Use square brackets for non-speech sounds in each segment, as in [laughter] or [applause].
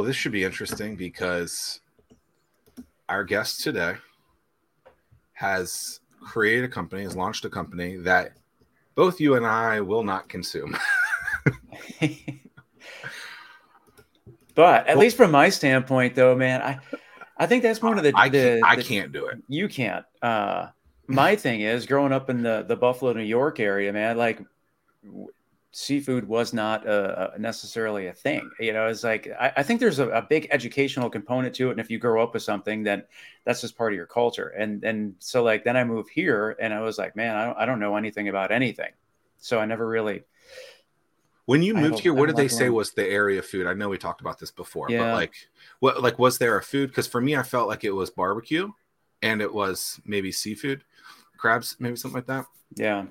Well, this should be interesting because our guest today has created a company, has launched a company that both you and I will not consume. [laughs] but at well, least from my standpoint, though, man, I I think that's one of the I, the, can't, I the, can't do it. You can't. Uh, my thing is growing up in the the Buffalo, New York area, man. Like seafood was not a, a necessarily a thing. You know, it's like I, I think there's a, a, big educational component to it, and if you grow up with something, then that's just part of your culture. And and so like then I moved here, and I was like, man, I don't, I don't know anything about anything, so I never really. When you moved here, what did they say was the area food? I know we talked about this before, yeah. but like, what like was there a food? Because for me, I felt like it was barbecue, and it was maybe seafood, crabs, maybe something like that. Yeah.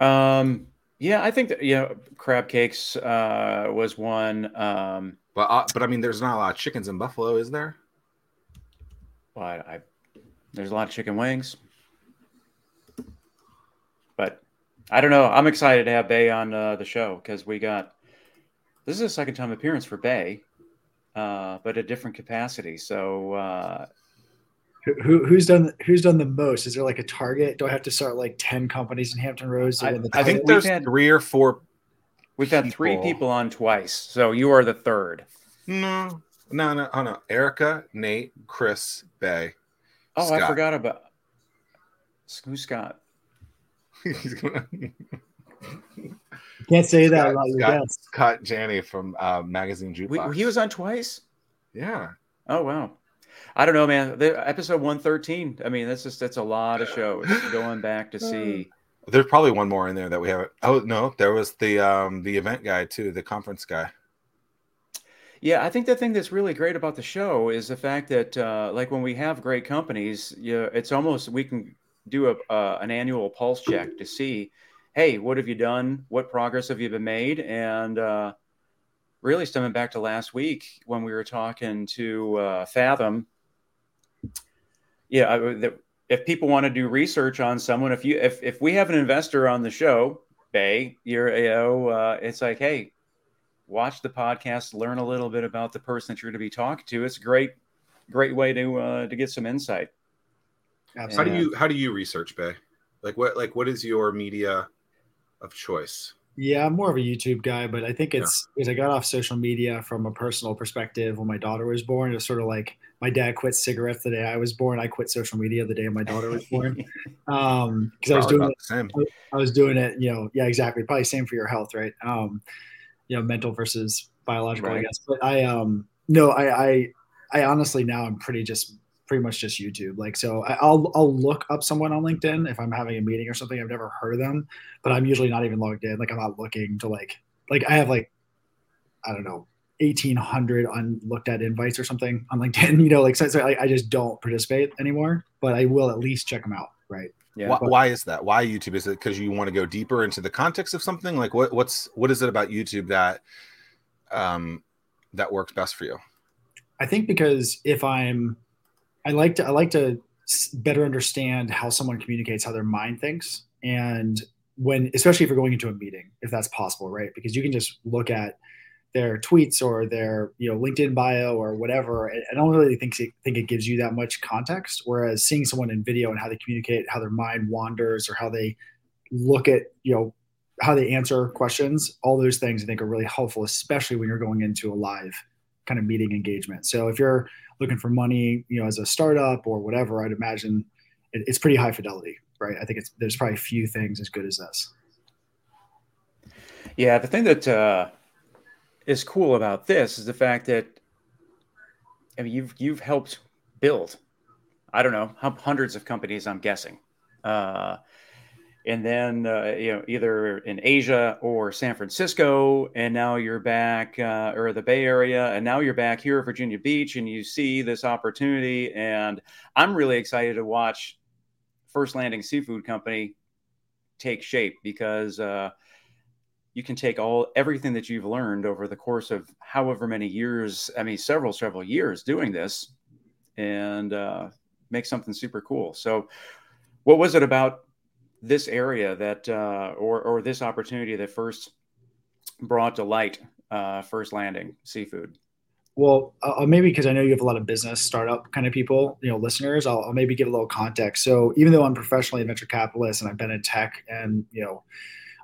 Um, yeah, I think that you know, crab cakes uh, was one. Um, but uh, but I mean, there's not a lot of chickens in Buffalo, is there? Well, I, I there's a lot of chicken wings, but I don't know. I'm excited to have Bay on uh, the show because we got this is a second time appearance for Bay, uh, but a different capacity. So uh, who, who's done who's done the most? Is there like a target? Do I have to start like ten companies in Hampton Roads? I, I think there's had, three or four. We've people. had three people on twice, so you are the third. No, no, no, oh no. Erica, Nate, Chris, Bay. Oh, Scott. I forgot about who's Scott. [laughs] Can't say that about your Scott, Scott Janney from uh, Magazine Jukebox. We, he was on twice. Yeah. Oh wow. I don't know, man. The episode one thirteen. I mean, that's just that's a lot of shows going back to [laughs] see. There's probably one more in there that we haven't. Oh no, there was the um the event guy too, the conference guy. Yeah, I think the thing that's really great about the show is the fact that, uh, like, when we have great companies, you it's almost we can do a uh, an annual pulse check to see, hey, what have you done? What progress have you been made? And uh, really, stemming back to last week when we were talking to uh, Fathom yeah, if people want to do research on someone, if you if if we have an investor on the show, Bay, you're you know, uh, it's like, hey, watch the podcast, learn a little bit about the person that you're going to be talking to. It's a great, great way to uh, to get some insight. Absolutely. How do you how do you research, Bay? Like what like what is your media of choice? Yeah, I'm more of a YouTube guy, but I think it's yeah. because I got off social media from a personal perspective when my daughter was born. It was sort of like my dad quit cigarettes the day I was born. I quit social media the day my daughter was born. [laughs] Um, because I was doing it, I was doing it, you know, yeah, exactly. Probably same for your health, right? Um, you know, mental versus biological, right. I guess. But I, um, no, I, I, I honestly now I'm pretty just pretty much just YouTube. Like, so I'll I'll look up someone on LinkedIn if I'm having a meeting or something. I've never heard of them, but I'm usually not even logged in. Like, I'm not looking to like like I have like I don't know 1800 unlooked at invites or something on LinkedIn. [laughs] You know, like so, so I, I, just don't participate anymore, but I will at least check them out. Right. Yeah. Why, but, why is that? Why YouTube? Is it because you want to go deeper into the context of something? Like what what's what is it about YouTube that um that works best for you? I think because if I'm I like to I like to better understand how someone communicates, how their mind thinks, and when especially if you're going into a meeting, if that's possible, right? Because you can just look at their tweets or their you know LinkedIn bio or whatever. I don't really think think it gives you that much context. Whereas seeing someone in video and how they communicate, how their mind wanders, or how they look at you know how they answer questions, all those things I think are really helpful, especially when you're going into a live kind of meeting engagement. So if you're looking for money, you know, as a startup or whatever, I'd imagine it, it's pretty high fidelity, right? I think it's there's probably few things as good as this. Yeah, the thing that uh, is cool about this is the fact that I mean you've you've helped build, I don't know, hundreds of companies. I'm guessing. Uh, and then uh, you know either in Asia or San Francisco, and now you're back uh, or the Bay Area, and now you're back here at Virginia Beach, and you see this opportunity, and I'm really excited to watch First Landing Seafood Company take shape because uh, you can take all everything that you've learned over the course of however many years, I mean several several years doing this, and uh, make something super cool. So, what was it about? this area that uh, or or this opportunity that first brought to light uh, first landing seafood? well, uh, maybe because I know you have a lot of business startup kind of people, you know, listeners. I'll, I'll maybe give a little context. So even though I'm professionally a venture capitalist and I've been in tech and you know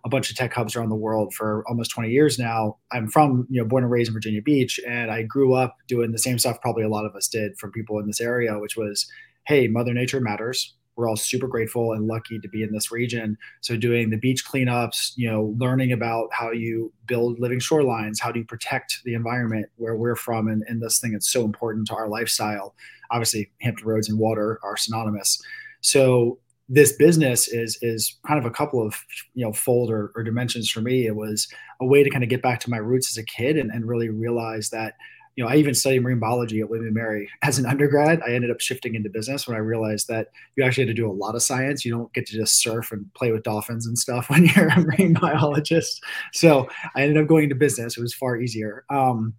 a bunch of tech hubs around the world for almost 20 years now. I'm from, you know, born and raised in Virginia Beach, and I grew up doing the same stuff probably a lot of us did from people in this area, which was, hey, Mother Nature matters. We're all super grateful and lucky to be in this region. So doing the beach cleanups, you know, learning about how you build living shorelines, how do you protect the environment where we're from, and, and this thing that's so important to our lifestyle. Obviously, Hampton roads and water are synonymous. So this business is is kind of a couple of you know fold or, or, dimensions for me. It was a way to kind of get back to my roots as a kid and, and really realize that you know I even studied marine biology at William and Mary [laughs] as an undergrad. I ended up shifting into business when I realized that you actually had to do a lot of science. You don't get to just surf and play with dolphins and stuff [laughs] when you're a marine biologist. So I ended up going into business. It was far easier. Um,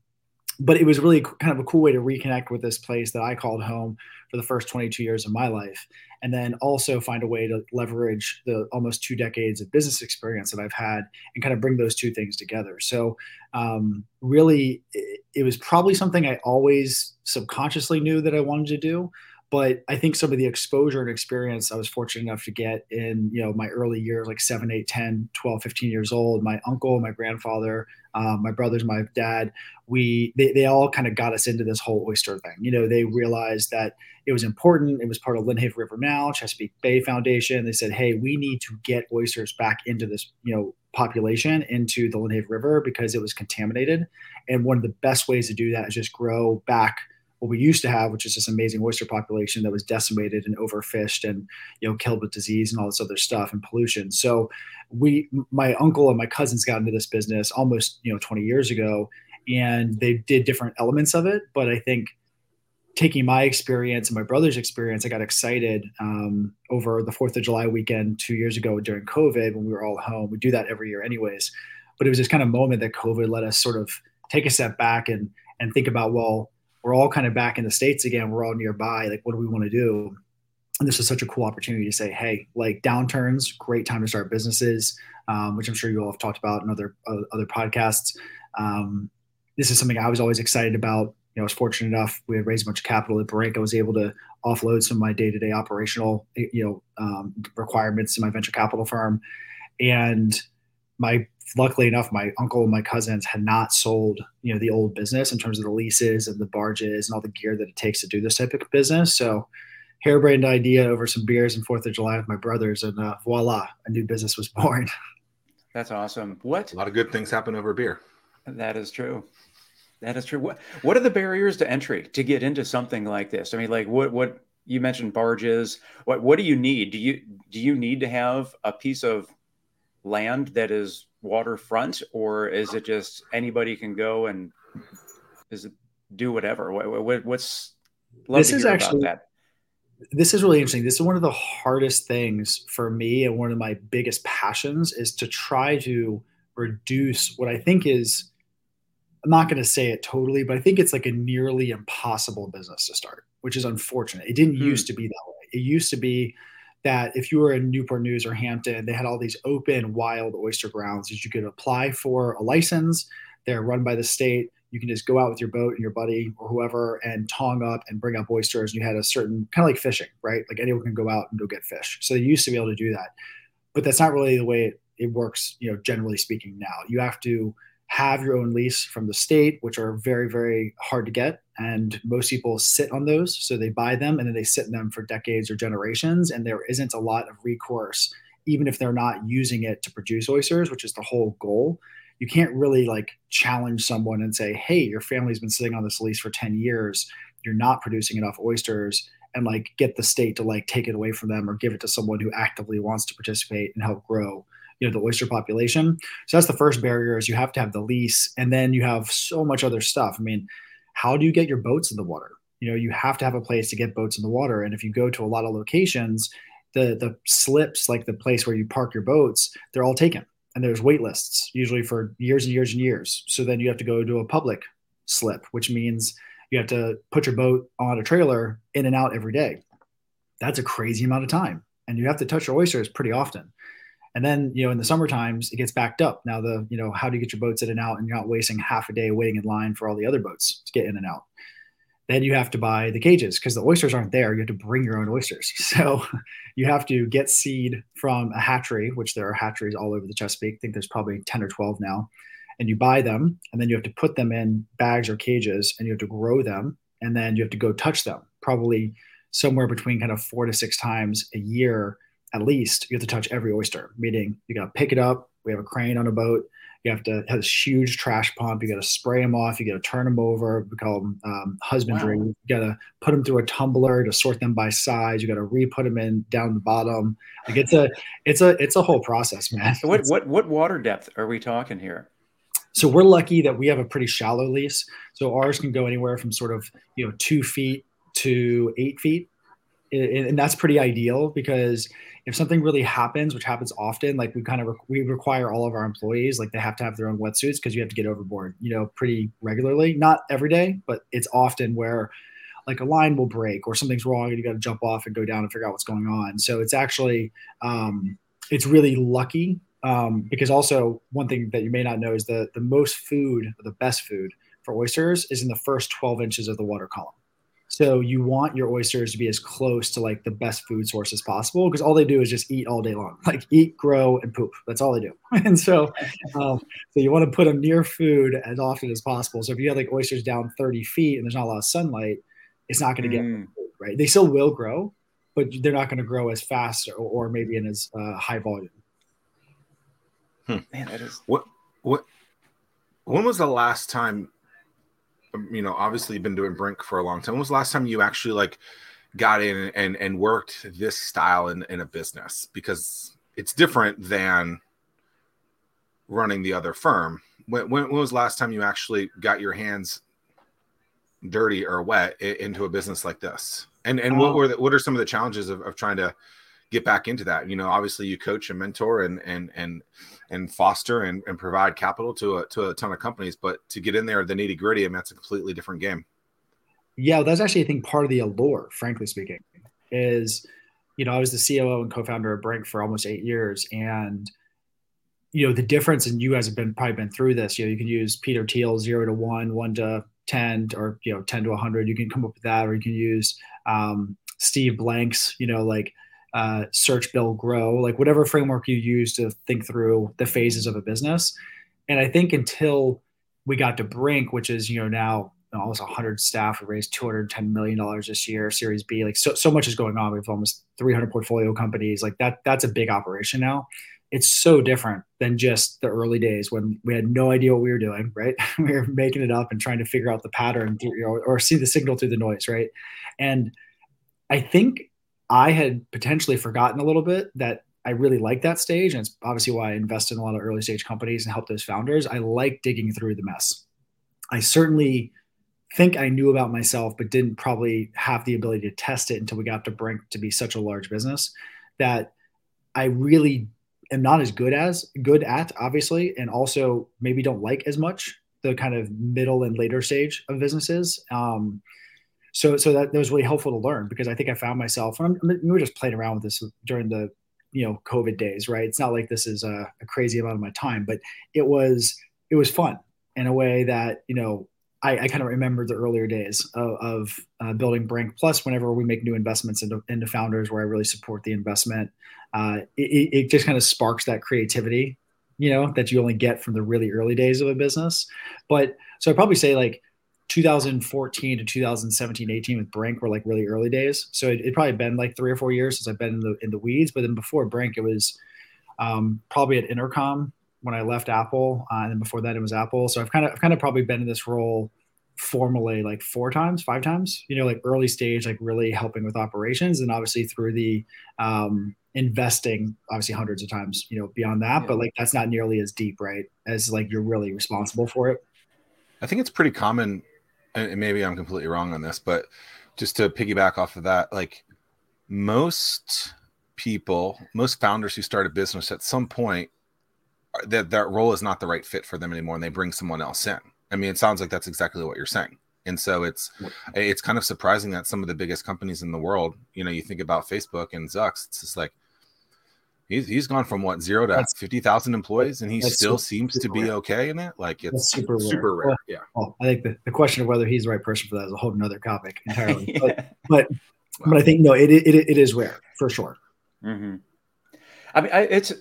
but it was really kind of a cool way to reconnect with this place that I called home for the first 22 years of my life and then also find a way to leverage the almost two decades of business experience that I've had and kind of bring those two things together. So, um, really, it, it was probably something I always subconsciously knew that I wanted to do but i think some of the exposure and experience i was fortunate enough to get in you know my early years like 7 8 10 12 15 years old my uncle my grandfather um, my brothers my dad we they, they all kind of got us into this whole oyster thing. You know they realized that it was important it was part of lynnhaven river now chesapeake bay foundation. They said hey we need to get oysters back into this you know population into the lynnhaven river because it was contaminated. And one of the best ways to do that is just grow back what we used to have, which is this amazing oyster population that was decimated and overfished and you know killed with disease and all this other stuff and pollution. So we, my uncle and my cousins got into this business almost you know 20 years ago, and they did different elements of it. But I think taking my experience and my brother's experience, I got excited um, over the Fourth of July weekend two years ago during COVID when we were all home. We do that every year, anyways. But it was this kind of moment that COVID let us sort of take a step back and and think about well we're all kind of back in the states again we're all nearby like what do we want to do and this is such a cool opportunity to say hey like downturns great time to start businesses um, which i'm sure you all have talked about in other uh, other podcasts um, this is something i was always excited about you know, I was fortunate enough. We had raised a bunch of capital at Brink. I was able to offload some of my day-to-day operational, you know, um, requirements to my venture capital firm, and my luckily enough, my uncle and my cousins had not sold, you know, the old business in terms of the leases and the barges and all the gear that it takes to do this type of business. So harebrained idea over some beers and Fourth of July with my brothers, and uh, voila, a new business was [laughs] born. That's awesome. What a lot of good things happen over beer. That is true. That is true. What What are the barriers to entry to get into something like this? I mean, like what what you mentioned barges. What What do you need? Do you Do you need to have a piece of land that is waterfront, or is it just anybody can go and is it do whatever? What, what's this is actually that. This is really interesting. This is one of the hardest things for me, and one of my biggest passions is to try to reduce what I think is. I'm not going to say it totally, but I think it's like a nearly impossible business to start, which is unfortunate. It didn't hmm. used to be that way. It used to be that if you were in Newport News or Hampton, they had all these open wild oyster grounds that you could apply for a license. They're run by the state. You can just go out with your boat and your buddy or whoever and tong up and bring up oysters. And you had a certain kind of like fishing, right? Like anyone can go out and go get fish. So they used to be able to do that, but that's not really the way it, it works. You know, generally speaking, now you have to have your own lease from the state, which are very, very hard to get. And most people sit on those. So they buy them and then they sit in them for decades or generations. And there isn't a lot of recourse, even if they're not using it to produce oysters, which is the whole goal. You can't really like challenge someone and say, hey, your family's been sitting on this lease for 10 years. You're not producing enough oysters and like get the state to like take it away from them or give it to someone who actively wants to participate and help grow you know the oyster population. So that's the first barrier is you have to have the lease, and then you have so much other stuff. I mean, how do you get your boats in the water? You know, you have to have a place to get boats in the water, and if you go to a lot of locations, the the slips like the place where you park your boats, they're all taken, and there's wait lists usually for years and years and years. So then you have to go to a public slip, which means you have to put your boat on a trailer in and out every day. That's a crazy amount of time. And you have to touch your oysters pretty often. And then, you know, in the summer times, it gets backed up. Now, the, you know, how do you get your boats in and out and you're not wasting half a day waiting in line for all the other boats to get in and out? Then you have to buy the cages because the oysters aren't there. You have to bring your own oysters. [laughs] So you have to get seed from a hatchery, which there are hatcheries all over the Chesapeake. I think there's probably 10 or 12 now. And you buy them and then you have to put them in bags or cages and you have to grow them and then you have to go touch them probably somewhere between kind of four to six times a year at least you have to touch every oyster meaning you got to pick it up we have a crane on a boat you have to have this huge trash pump you got to spray them off you got to turn them over we call them um, husbandry. Wow. you got to put them through a tumbler to sort them by size you got to re-put them in down the bottom. Like it's a it's a it's a whole process man. So what what what water depth are we talking here? So we're lucky that we have a pretty shallow lease. So ours can go anywhere from sort of you know two feet to eight feet. And that's pretty ideal because if something really happens which happens often like we kind of we require all of our employees like they have to have their own wetsuits because you have to get overboard you know pretty regularly. Not every day but it's often where like a line will break or something's wrong and you got to jump off and go down and figure out what's going on. So it's actually um, it's really lucky um, because also one thing that you may not know is the the most food the best food for oysters is in the first 12 inches of the water column so you want your oysters to be as close to like the best food source as possible because all they do is just eat all day long, like eat, grow, and poop. That's all they do. [laughs] and so, um, so you want to put them near food as often as possible. So if you have like oysters down 30 feet and there's not a lot of sunlight, it's not going to mm. get food, right. They still will grow, but they're not going to grow as fast or, or maybe in as uh, high volume. Hmm. Man, that is what what. When was the last time Um, you know, obviously you've been doing Brink for a long time. When was the last time you actually like got in and and worked this style in, in a business? Because it's different than running the other firm. When, when, when was the last time you actually got your hands dirty or wet into a business like this? And and what um, were the, what are some of the challenges of, of trying to get back into that? You know, obviously you coach and mentor and and and and foster and, and provide capital to a to a ton of companies. But to get in there, the nitty gritty, I mean, that's a completely different game. Yeah, well, that's actually I think part of the allure, frankly speaking, is you know I was the COO and co-founder of Brink for almost eight years, and you know the difference, and you guys have been probably been through this. You know, you can use Peter Thiel zero to one, one to ten, or you know ten to hundred. You can come up with that, or you can use um, Steve Blank's, you know, like uh, search, build, grow, like whatever framework you use to think through the phases of a business. And I think until we got to Brink, which is you know now almost 100 staff, we raised 210 million dollars this year, Series B. Like so, so much is going on. We have almost 300 portfolio companies. Like that, that's a big operation now. It's so different than just the early days when we had no idea what we were doing. Right, [laughs] we were making it up and trying to figure out the pattern through, or see the signal through the noise. Right, and I think I had potentially forgotten a little bit that I really like that stage. And it's obviously why I invest in a lot of early stage companies and help those founders. I like digging through the mess. I certainly think I knew about myself, but didn't probably have the ability to test it until we got to Brink to be such a large business that I really am not as good as good at, obviously, and also maybe don't like as much the kind of middle and later stage of businesses. Um, so so that, that was really helpful to learn because I think I found myself and I'm, we were just playing around with this during the you know COVID days, right? It's not like this is a, a crazy amount of my time, but it was it was fun in a way that you know I, I, kind of remember the earlier days of, of uh, building Brink. Plus, whenever we make new investments into, into founders where I really support the investment, uh, it, it, just kind of sparks that creativity, you know, that you only get from the really early days of a business. But so I'd probably say like 2014 to 2017, 18 with Brink were like really early days. So it, it probably been like three or four years since I've been in the in the weeds. But then before Brink, it was um, probably at Intercom when I left Apple, uh, and then before that it was Apple. So I've kind of I've kind of probably been in this role formally like four times, five times. You know, like early stage, like really helping with operations, and obviously through the um, investing, obviously hundreds of times. You know, beyond that, yeah. but like that's not nearly as deep, right? As like you're really responsible for it. I think it's pretty common and maybe I'm completely wrong on this, but just to piggyback off of that, like most people, most founders who start a business at some point, uh, that that role is not the right fit for them anymore, and they bring someone else in. I mean, it sounds like that's exactly what you're saying. And so it's it's kind of surprising that some of the biggest companies in the world, you know, you think about Facebook and Zucks, it's just like He's he's gone from what zero to fifty thousand employees, and he still super, seems super to be rare. okay in it. Like it's that's super rare. super rare. Well, yeah. Well, I think the, the question of whether he's the right person for that is a whole other topic entirely. [laughs] yeah. But but, wow. but I think no, it, it it is rare for sure. Mm-hmm. I mean, I, it's.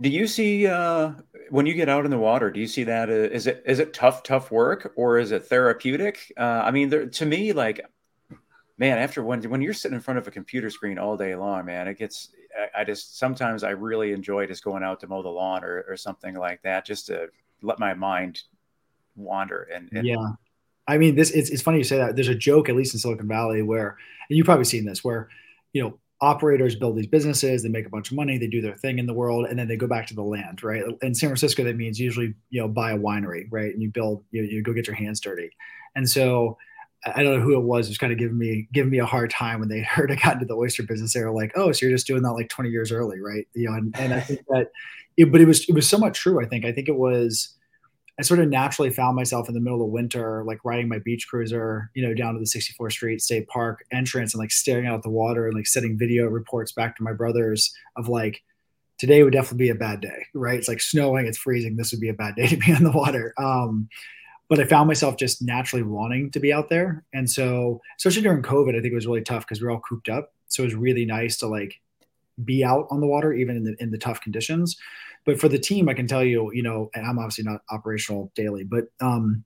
Do you see uh, when you get out in the water? Do you see that? Uh, is it is it tough, tough work, or is it therapeutic? Uh, I mean, there, to me, like, man, after when when you're sitting in front of a computer screen all day long, man, it gets I, just sometimes I really enjoy just going out to mow the lawn or, or something like that, just to let my mind wander. And, and yeah, I mean, this it's, it's funny you say that. There's a joke, at least in Silicon Valley, where and you've probably seen this, where you know operators build these businesses, they make a bunch of money, they do their thing in the world, and then they go back to the land, right? In San Francisco, that means usually you know buy a winery, right? And you build, you, you go get your hands dirty, and so I don't know who it was, it was kind of giving me giving me a hard time when they [laughs] heard I got into the oyster business. They were like, "Oh, so you're just doing that like 20 years early, right?" You know, and, and I think that, it, but it was it was somewhat true. I think I think it was. I sort of naturally found myself in the middle of winter, like riding my beach cruiser, you know, down to the 64th Street State Park entrance and like staring out at the water and like sending video reports back to my brothers of like, today would definitely be a bad day, right? It's like snowing, it's freezing. This would be a bad [laughs] day to be on the water. Um, but I found myself just naturally wanting to be out there. And so, especially during COVID, I think it was really tough because we are all cooped up. So it was really nice to like be out on the water, even in the in the tough conditions. But for the team, I can tell you, you know, and I'm obviously not operational daily, but um,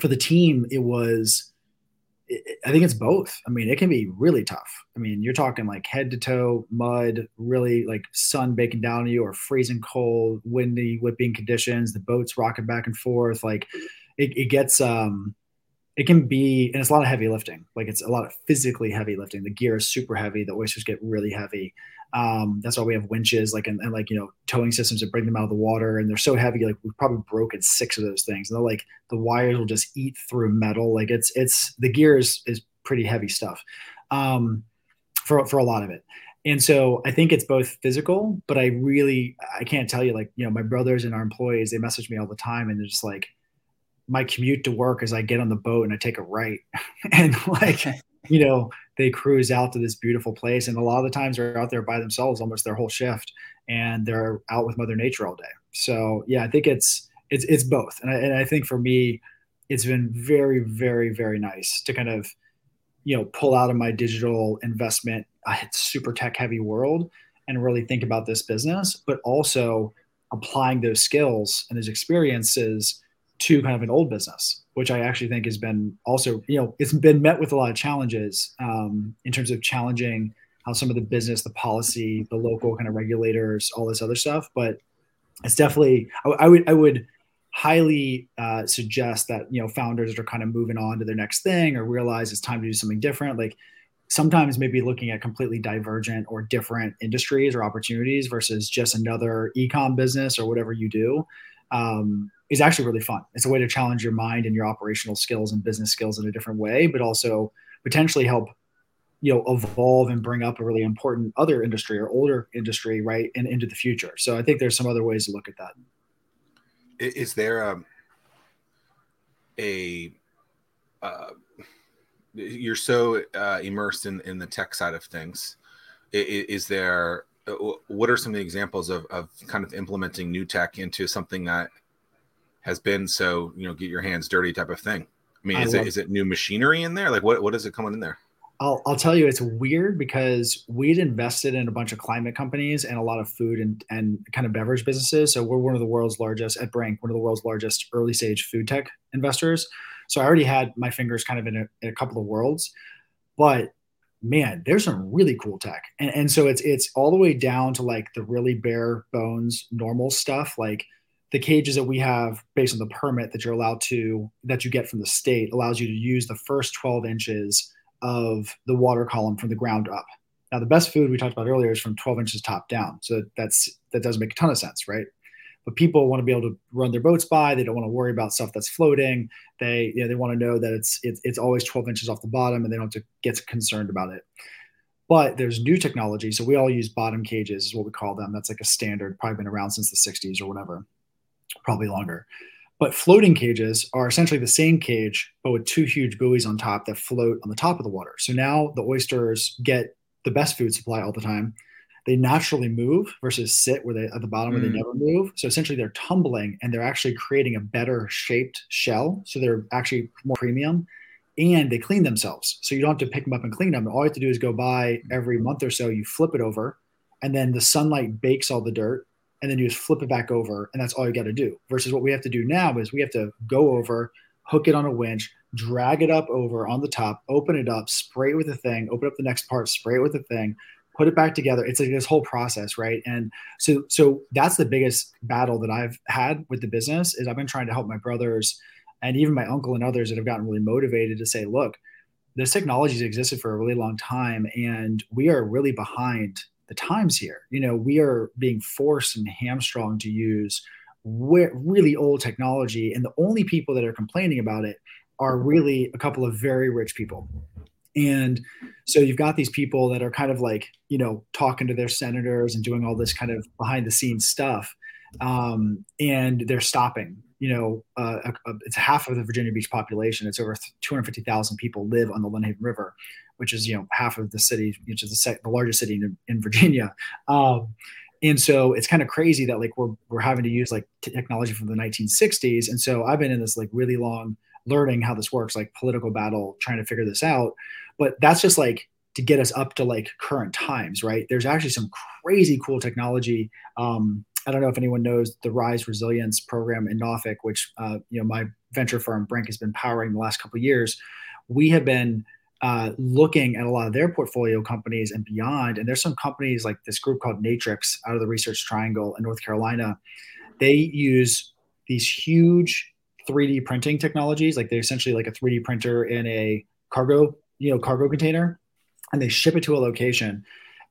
for the team, it was. I think it's both. I mean, it can be really tough. I mean, you're talking like head to toe mud, really like sun baking down on you, or freezing cold, windy, whipping conditions. The boats rocking back and forth, like it, it gets um it can be and it's a lot of heavy lifting. Like it's a lot of physically heavy lifting. The gear is super heavy. The oysters get really heavy. Um, that's why we have winches like and, and, like you know towing systems that bring them out of the water and they're so heavy like we've probably broken six of those things. And they're like the wires will just eat through metal. Like it's it's the gear is, is pretty heavy stuff um, for, for a lot of it. And so i think it's both physical but i really i can't tell you like you know my brothers and our employees they message me all the time and they're just like my commute to work is I get on the boat and I take a right. [laughs] And like you know they cruise out to this beautiful place and a lot of the times they're out there by themselves almost their whole shift and they're out with mother nature all day. So yeah I think it's it's it's both. And I, and I think for me it's been very very very nice to kind of you know pull out of my digital investment uh, super tech heavy world and really think about this business but also applying those skills and those experiences to kind of an old business, which I actually think has been also, you know, it's been met with a lot of challenges um, in terms of challenging how some of the business, the policy, the local kind of regulators, all this other stuff. But it's definitely, I, I would, I would highly uh, suggest that you know founders are kind of moving on to their next thing or realize it's time to do something different. Like sometimes maybe looking at completely divergent or different industries or opportunities versus just another ecom business or whatever you do. Um, is actually really fun. It's a way to challenge your mind and your operational skills and business skills in a different way, but also potentially help you know evolve and bring up a really important other industry or older industry right and into the future. So i think there's some other ways to look at that. Is there a, um, a uh, you're so uh, immersed in, in the tech side of things. Is, there uh, what are some of the examples of, of kind of implementing new tech into something that has been so you know get your hands dirty type of thing. I mean, is I it is it new machinery in there? Like what what is it coming in there? I'll, I'll tell you, it's weird because we'd invested in a bunch of climate companies and a lot of food and, and kind of beverage businesses. So we're one of the world's largest at Brink, one of the world's largest early stage food tech investors. So I already had my fingers kind of in a, in a couple of worlds, but man, there's some really cool tech. And, and so it's, it's all the way down to like the really bare bones, normal stuff. Like the cages that we have based on the permit that you're allowed to that you get from the state allows you to use the first 12 inches of the water column from the ground up. Now the best food we talked about earlier is from 12 inches top down. So that's that doesn't make a ton of sense right? But people want to be able to run their boats by. They don't want to worry about stuff that's floating. They you know, they want to know that it's, it's it's always 12 inches off the bottom and they don't have to get concerned about it. But there's new technology. So we all use bottom cages is what we call them. That's like a standard probably been around since the 60s or whatever probably longer. But floating cages are essentially the same cage, but with two huge buoys on top that float on the top of the water. So now the oysters get the best food supply all the time. they naturally move versus sit where they at the bottom mm. where they mm. never move. So essentially they're tumbling and they're actually creating a better shaped shell. So they're actually more premium and they clean themselves. So you don't have to pick them up and clean them. All you have to do is go by every month or so, you flip it over, and then the sunlight bakes all the dirt, and then you just flip it back over, and that's all you got to do. Versus what we have to do now is we have to go over, hook it on a winch, drag it up over on the top, open it up, spray it with a thing, open up the next part, spray it with a thing, put it back together. It's like this whole process, right? And so so that's the biggest battle that I've had with the business is I've been trying to help my brothers and even my uncle and others that have gotten really motivated to say, look, this technology has existed for a really long time and we are really behind the times here. You know, we are being forced and hamstrung to use really old technology and the only people that are complaining about it are really a couple of very rich people and so you've got these people that are kind of like you know talking to their senators and doing all this kind of behind the scenes stuff um, and they're stopping you know, uh, a, a, it's half of the Virginia Beach population. It's over 250,000 people live on the Lynnhaven River, which is, you know, half of the city, which is the, the largest city in, in Virginia. Um, and so it's kind of crazy that like we're, we're having to use like technology from the 1960s. And so I've been in this like really long learning how this works, like political battle, trying to figure this out. But that's just like to get us up to like current times, right? There's actually some crazy cool technology. Um, I don't know if anyone knows the Rise Resilience program in Norfolk, which uh, you know my venture firm Brink has been powering the last couple of years. We have been uh, looking at a lot of their portfolio companies and beyond. And there's some companies like this group called Natrx out of the Research Triangle in North Carolina. They use these huge 3D printing technologies, like they're essentially like a 3D printer in a cargo, you know, cargo container, and they ship it to a location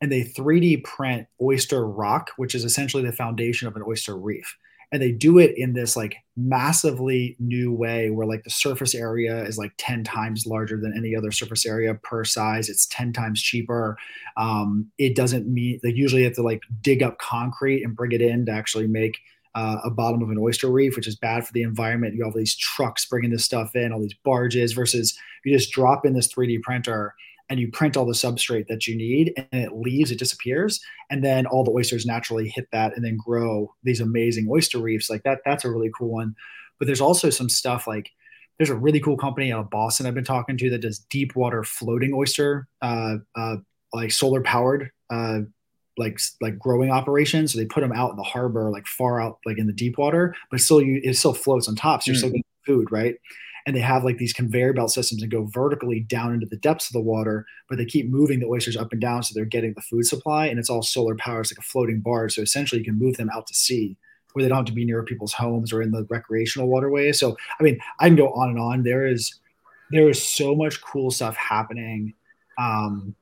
and they 3D print oyster rock, which is essentially the foundation of an oyster reef. And they do it in this like massively new way where like the surface area is like 10 times larger than any other surface area per size. It's 10 times cheaper. Um, it doesn't mean like usually have to like dig up concrete and bring it in to actually make uh, a bottom of an oyster reef, which is bad for the environment. You have all these trucks bringing this stuff in, all these barges, versus you just drop in this 3D printer and you print all the substrate that you need and it leaves, it disappears. And then all the oysters naturally hit that and then grow these amazing oyster reefs. Like that, that's a really cool one. But there's also some stuff like there's a really cool company out of Boston I've been talking to that does deep water floating oyster, uh, uh, like solar powered, uh, like like growing operations. So they put them out in the harbor, like far out, like in the deep water, but still you it still floats on top. So you're mm. still getting food, right? And they have like these conveyor belt systems and go vertically down into the depths of the water, but they keep moving the oysters up and down so they're getting the food supply, and it's all solar power. It's like a floating barge, so essentially you can move them out to sea where they don't have to be near people's homes or in the recreational waterways. So I mean, I can go on and on. There is there is so much cool stuff happening um,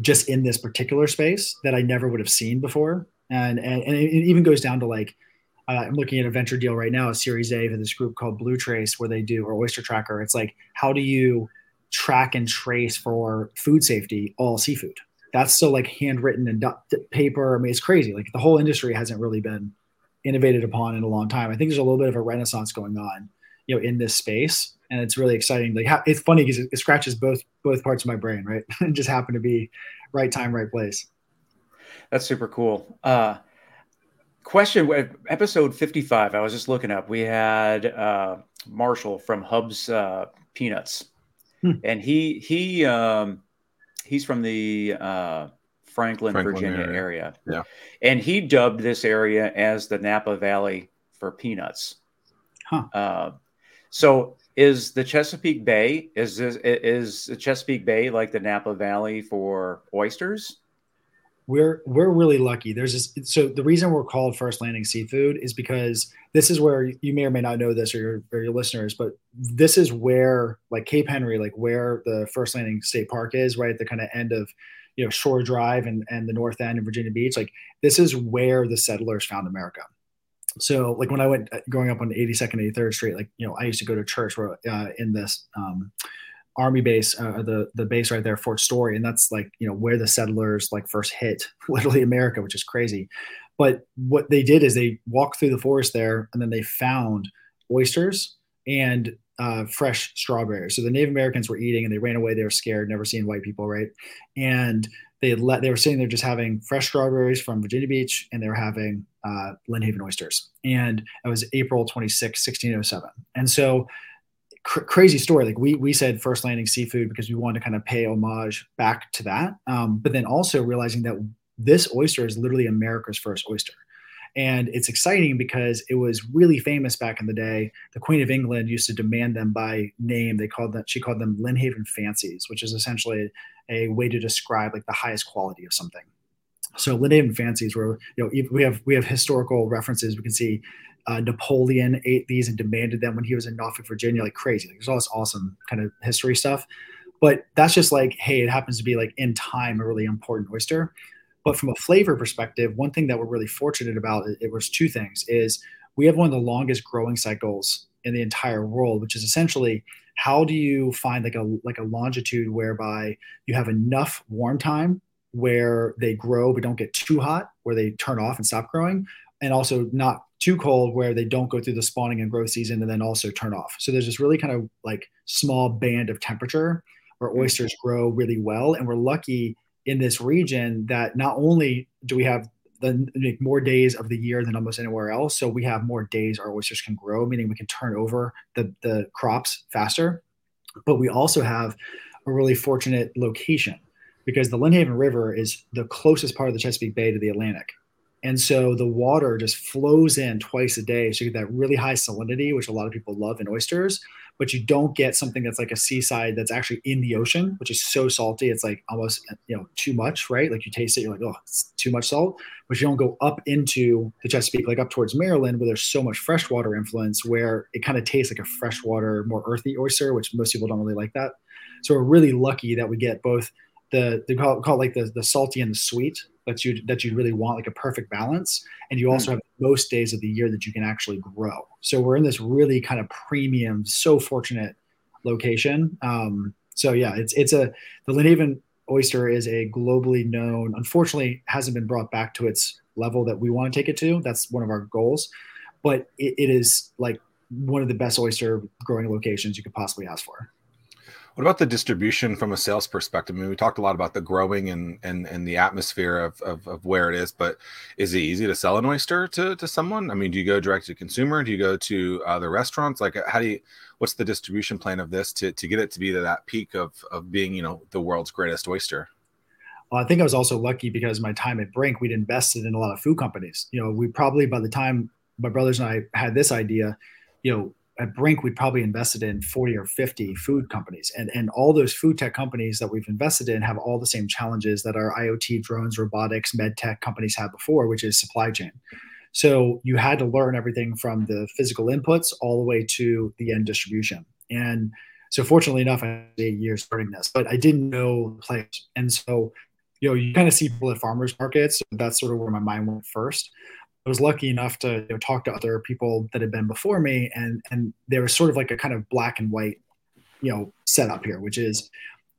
just in this particular space that I never would have seen before. And, and, and it even goes down to like uh, I'm looking at a venture deal right now, a Series A for this group called Blue Trace, where they do or Oyster Tracker. It's like how do you track and trace for food safety all seafood? That's still like handwritten and paper. I mean, it's crazy. Like the whole industry hasn't really been innovated upon in a long time. I think there's a little bit of a renaissance going on, you know, in this space, and it's really exciting. Like it's funny because it, it scratches both both parts of my brain, right? [laughs] it just happened to be right time, right place. That's super cool. Uh, question episode 55 i was just looking up we had uh, marshall from hubs uh, peanuts hmm. and he he um, he's from the uh, franklin, franklin, virginia area. area. yeah and he dubbed this area as the napa valley for peanuts huh. Uh, so is the chesapeake bay is this is the chesapeake bay like the napa valley for oysters we're we're really lucky. There's this, so the reason we're called First Landing Seafood is because this is where you may or may not know this or your or your listeners, but this is where like Cape Henry, like where the First Landing State Park is, right at the kind of end of you know Shore Drive and and the North End of Virginia Beach. Like this is where the settlers found America. So like when I went uh, growing up on 82nd, 83rd Street, like you know I used to go to church where uh, in this. Um, army base, uh, the the base right there, Fort Story, and that's like you know where the settlers like first hit [laughs] literally America, which is crazy. But what they did is they walked through the forest there, and then they found oysters and uh, fresh strawberries. So the Native Americans were eating, and they ran away. They were scared, never seen white people, right? And they let they were sitting there just having fresh strawberries from Virginia Beach, and they were having uh, Lynnhaven oysters. And it was April 26, 1607. And so cr- crazy story. Like we we said first landing seafood because we wanted to kind of pay homage back to that. Um, but then also realizing that this oyster is literally America's first oyster. And it's exciting because it was really famous back in the day. The Queen of England used to demand them by name. They called that she called them Lynnhaven fancies, which is essentially a way to describe like the highest quality of something. So Lynnhaven fancies were, you know, we have we have historical references. We can see uh, Napoleon ate these and demanded them when he was in Norfolk, Virginia, like crazy. Like, there's all this awesome kind of history stuff. But that's just like, hey, it happens to be like in time a really important oyster. But from a flavor perspective, one thing that we're really fortunate about it, it was two things: is we have one of the longest growing cycles in the entire world, which is essentially how do you find like a like a longitude whereby you have enough warm time where they grow but don't get too hot, where they turn off and stop growing, and also not too cold where they don't go through the spawning and growth season and then also turn off. So there's this really kind of like small band of temperature where mm-hmm. oysters grow really well, and we're lucky in this region that not only do we have the like, more days of the year than almost anywhere else, so we have more days our oysters can grow, meaning we can turn over the the crops faster. But we also have a really fortunate location because the Lynnhaven River is the closest part of the Chesapeake Bay to the Atlantic. And so the water just flows in twice a day. So you get that really high salinity, which a lot of people love in oysters but you don't get something that's like a seaside that's actually in the ocean, which is so salty. It's like almost, you know, too much, right? Like you taste it, you're like, oh, it's too much salt. But you don't go up into the Chesapeake, like up towards Maryland, where there's so much freshwater influence, where it kind of tastes like a freshwater, more earthy oyster, which most people don't really like that. So we're really lucky that we get both the they call, call it like the, the salty and the sweet that you that you really want like a perfect balance. And you also mm. have most days of the year that you can actually grow. So we're in this really kind of premium so fortunate location. Um, so yeah it's it's a the Lynnhaven oyster is a globally known unfortunately hasn't been brought back to its level that we want to take it to. That's one of our goals. But it, it is like one of the best oyster growing locations you could possibly ask for what about the distribution from a sales perspective? I mean, we talked a lot about the growing and and, and the atmosphere of, of, of where it is, but is it easy to sell an oyster to, to someone? I mean, do you go direct to consumer? Do you go to other restaurants? Like, how do you? What's the distribution plan of this to, to get it to be to that peak of of being, you know, the world's greatest oyster? Well, I think I was also lucky because my time at Brink, we'd invested in a lot of food companies. You know, we probably by the time my brothers and I had this idea, you know, at Brink, we probably invested in 40 or 50 food companies. And, and all those food tech companies that we've invested in have all the same challenges that our IoT, drones, robotics, med tech companies had before, which is supply chain. So you had to learn everything from the physical inputs all the way to the end distribution. And so fortunately enough, I had eight years starting this, but I didn't know players. And so, you know, you kind of see people at farmers markets. So that's sort of where my mind went first. I was lucky enough to you know, talk to other people that had been before me, and and there was sort of like a kind of black and white, you know, setup here, which is,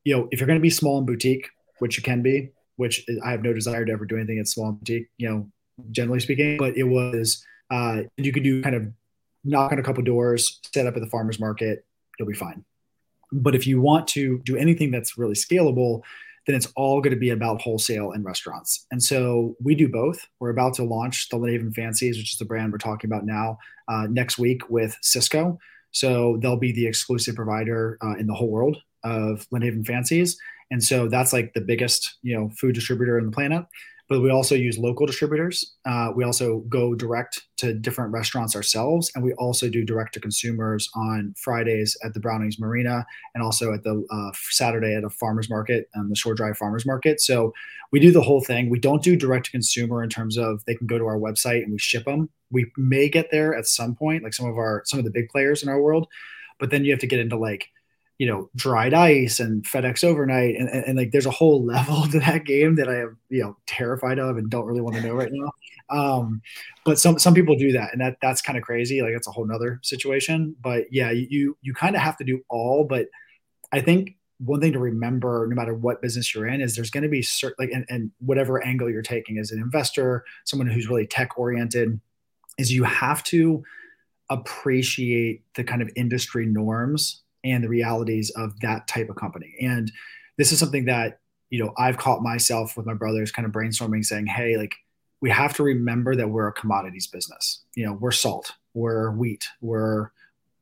you know, if you're going to be small and boutique, which you can be, which I have no desire to ever do anything at small and boutique, you know, generally speaking, but it was uh, you could do kind of knock on a couple doors, set up at the farmers market, you'll be fine. But if you want to do anything that's really scalable, then it's all going to be about wholesale and restaurants. And so we do both. We're about to launch the Lynnhaven Fancies, which is the brand we're talking about now, uh, next week with Sysco. So they'll be the exclusive provider uh, in the whole world of Lynnhaven Fancies. And so that's like the biggest, you know, food distributor in the planet but we also use local distributors. Uh, we also go direct to different restaurants ourselves, and we also do direct to consumers on Fridays at the Brownings Marina and also at the uh, Saturday at a farmers market and the Shore Drive Farmers Market. So we do the whole thing. We don't do direct to consumer in terms of they can go to our website and we ship them. We may get there at some point, like some of our some of the big players in our world, but then you have to get into like you know dried ice and FedEx overnight and, and, and, like there's a whole [laughs] level to that game that I am you know terrified of and don't really want to know right now. Um, but some some people do that and that that's kind of crazy. Like it's a whole nother situation. But yeah, you you kind of have to do all. But I think one thing to remember, no matter what business you're in, is there's going to be certain like and, and whatever angle you're taking as an investor, someone who's really tech oriented, is you have to appreciate the kind of industry norms and the realities of that type of company. And this is something that you know, I've caught myself with my brothers kind of brainstorming saying, hey, like we have to remember that we're a commodities business. You know, we're salt, we're wheat, we're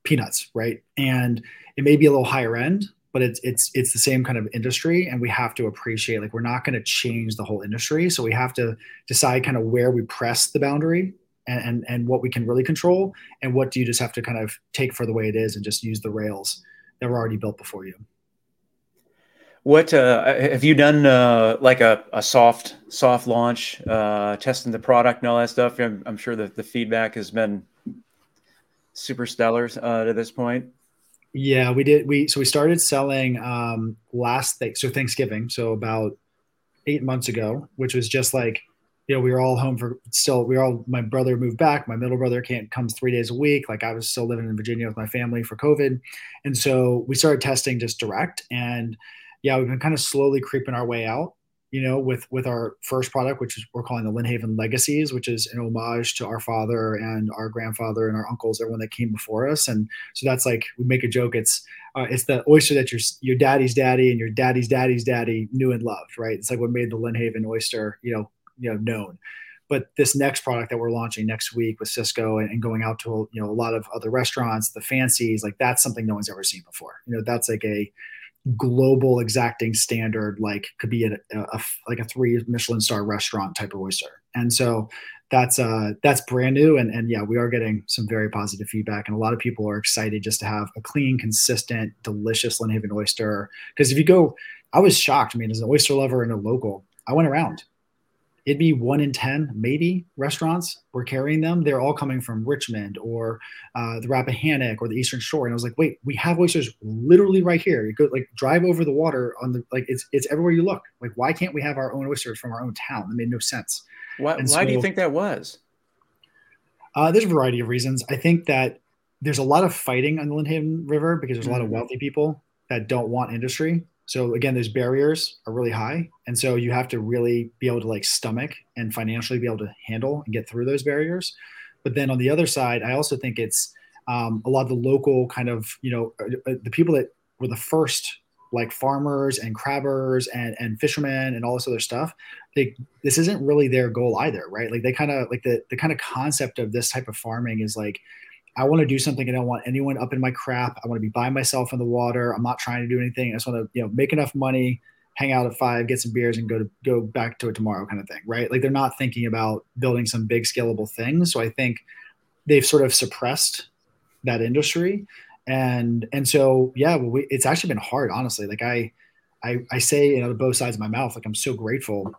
peanuts, right? And it may be a little higher end, but it's it's it's the same kind of industry and we have to appreciate like we're not going to change the whole industry so we have to decide kind of where we press the boundary and, and and what we can really control and what do you just have to kind of take for the way it is and just use the rails that were already built before you. What uh, have you done uh, like a, a soft soft launch uh, testing the product and all that stuff? I'm, I'm sure that the feedback has been super stellar uh, to this point. Yeah we did we so we started selling um last th- so thanksgiving so about eight months ago which was just like you know, we were all home for still, we were all, my brother moved back. My middle brother can't come three days a week. Like I was still living in Virginia with my family for COVID. And so we started testing just direct. And yeah, we've been kind of slowly creeping our way out, you know, with, with our first product, which is we're calling the Lynnhaven Legacies, which is an homage to our father and our grandfather and our uncles, everyone that came before us. And so that's like, we make a joke. It's, uh, it's the oyster that your, your daddy's daddy and your daddy's daddy's daddy knew and loved, right? It's like what made the Lynnhaven oyster, you know, you know known but this next product that we're launching next week with Sysco and, and, going out to you know a lot of other restaurants, the fancies, like that's something no one's ever seen before. You know, that's like a global exacting standard, like could be a, a, a like a three Michelin star restaurant type of oyster. And so that's uh that's brand new and and yeah, we are getting some very positive feedback and a lot of people are excited just to have a clean, consistent, delicious Lynnhaven oyster. Because if you go, I was shocked. I mean, as an oyster lover and a local, I went around it'd be one in 10 maybe restaurants were carrying them. They're all coming from richmond or uh, the rappahannock or the eastern shore. And i was like wait we have oysters literally right here. You go like drive over the water on the like it's it's everywhere you look. Like why can't we have our own oysters from our own town? That made no sense. Why, why so, do you think that was? Uh, there's a variety of reasons. I think that there's a lot of fighting on the Lynnhaven river because there's a lot of mm-hmm. wealthy people that don't want industry so again, those barriers are really high, and so you have to really be able to like stomach and financially be able to handle and get through those barriers. But then on the other side, I also think it's um, a lot of the local kind of you know uh, uh, the people that were the first like farmers and crabbers and, and fishermen and all this other stuff they this isn't really their goal either right like they kind of like the, the kind of concept of this type of farming is like I want to do something. I don't want anyone up in my crap. I want to be by myself in the water. I'm not trying to do anything. I just want to, you know, make enough money, hang out at five, get some beers, and go to go back to it tomorrow, kind of thing, right? Like they're not thinking about building some big scalable thing. So I think they've sort of suppressed that industry, and and so yeah, well, we, it's actually been hard, honestly. Like I, I, I say, you know, both sides of my mouth, like I'm so grateful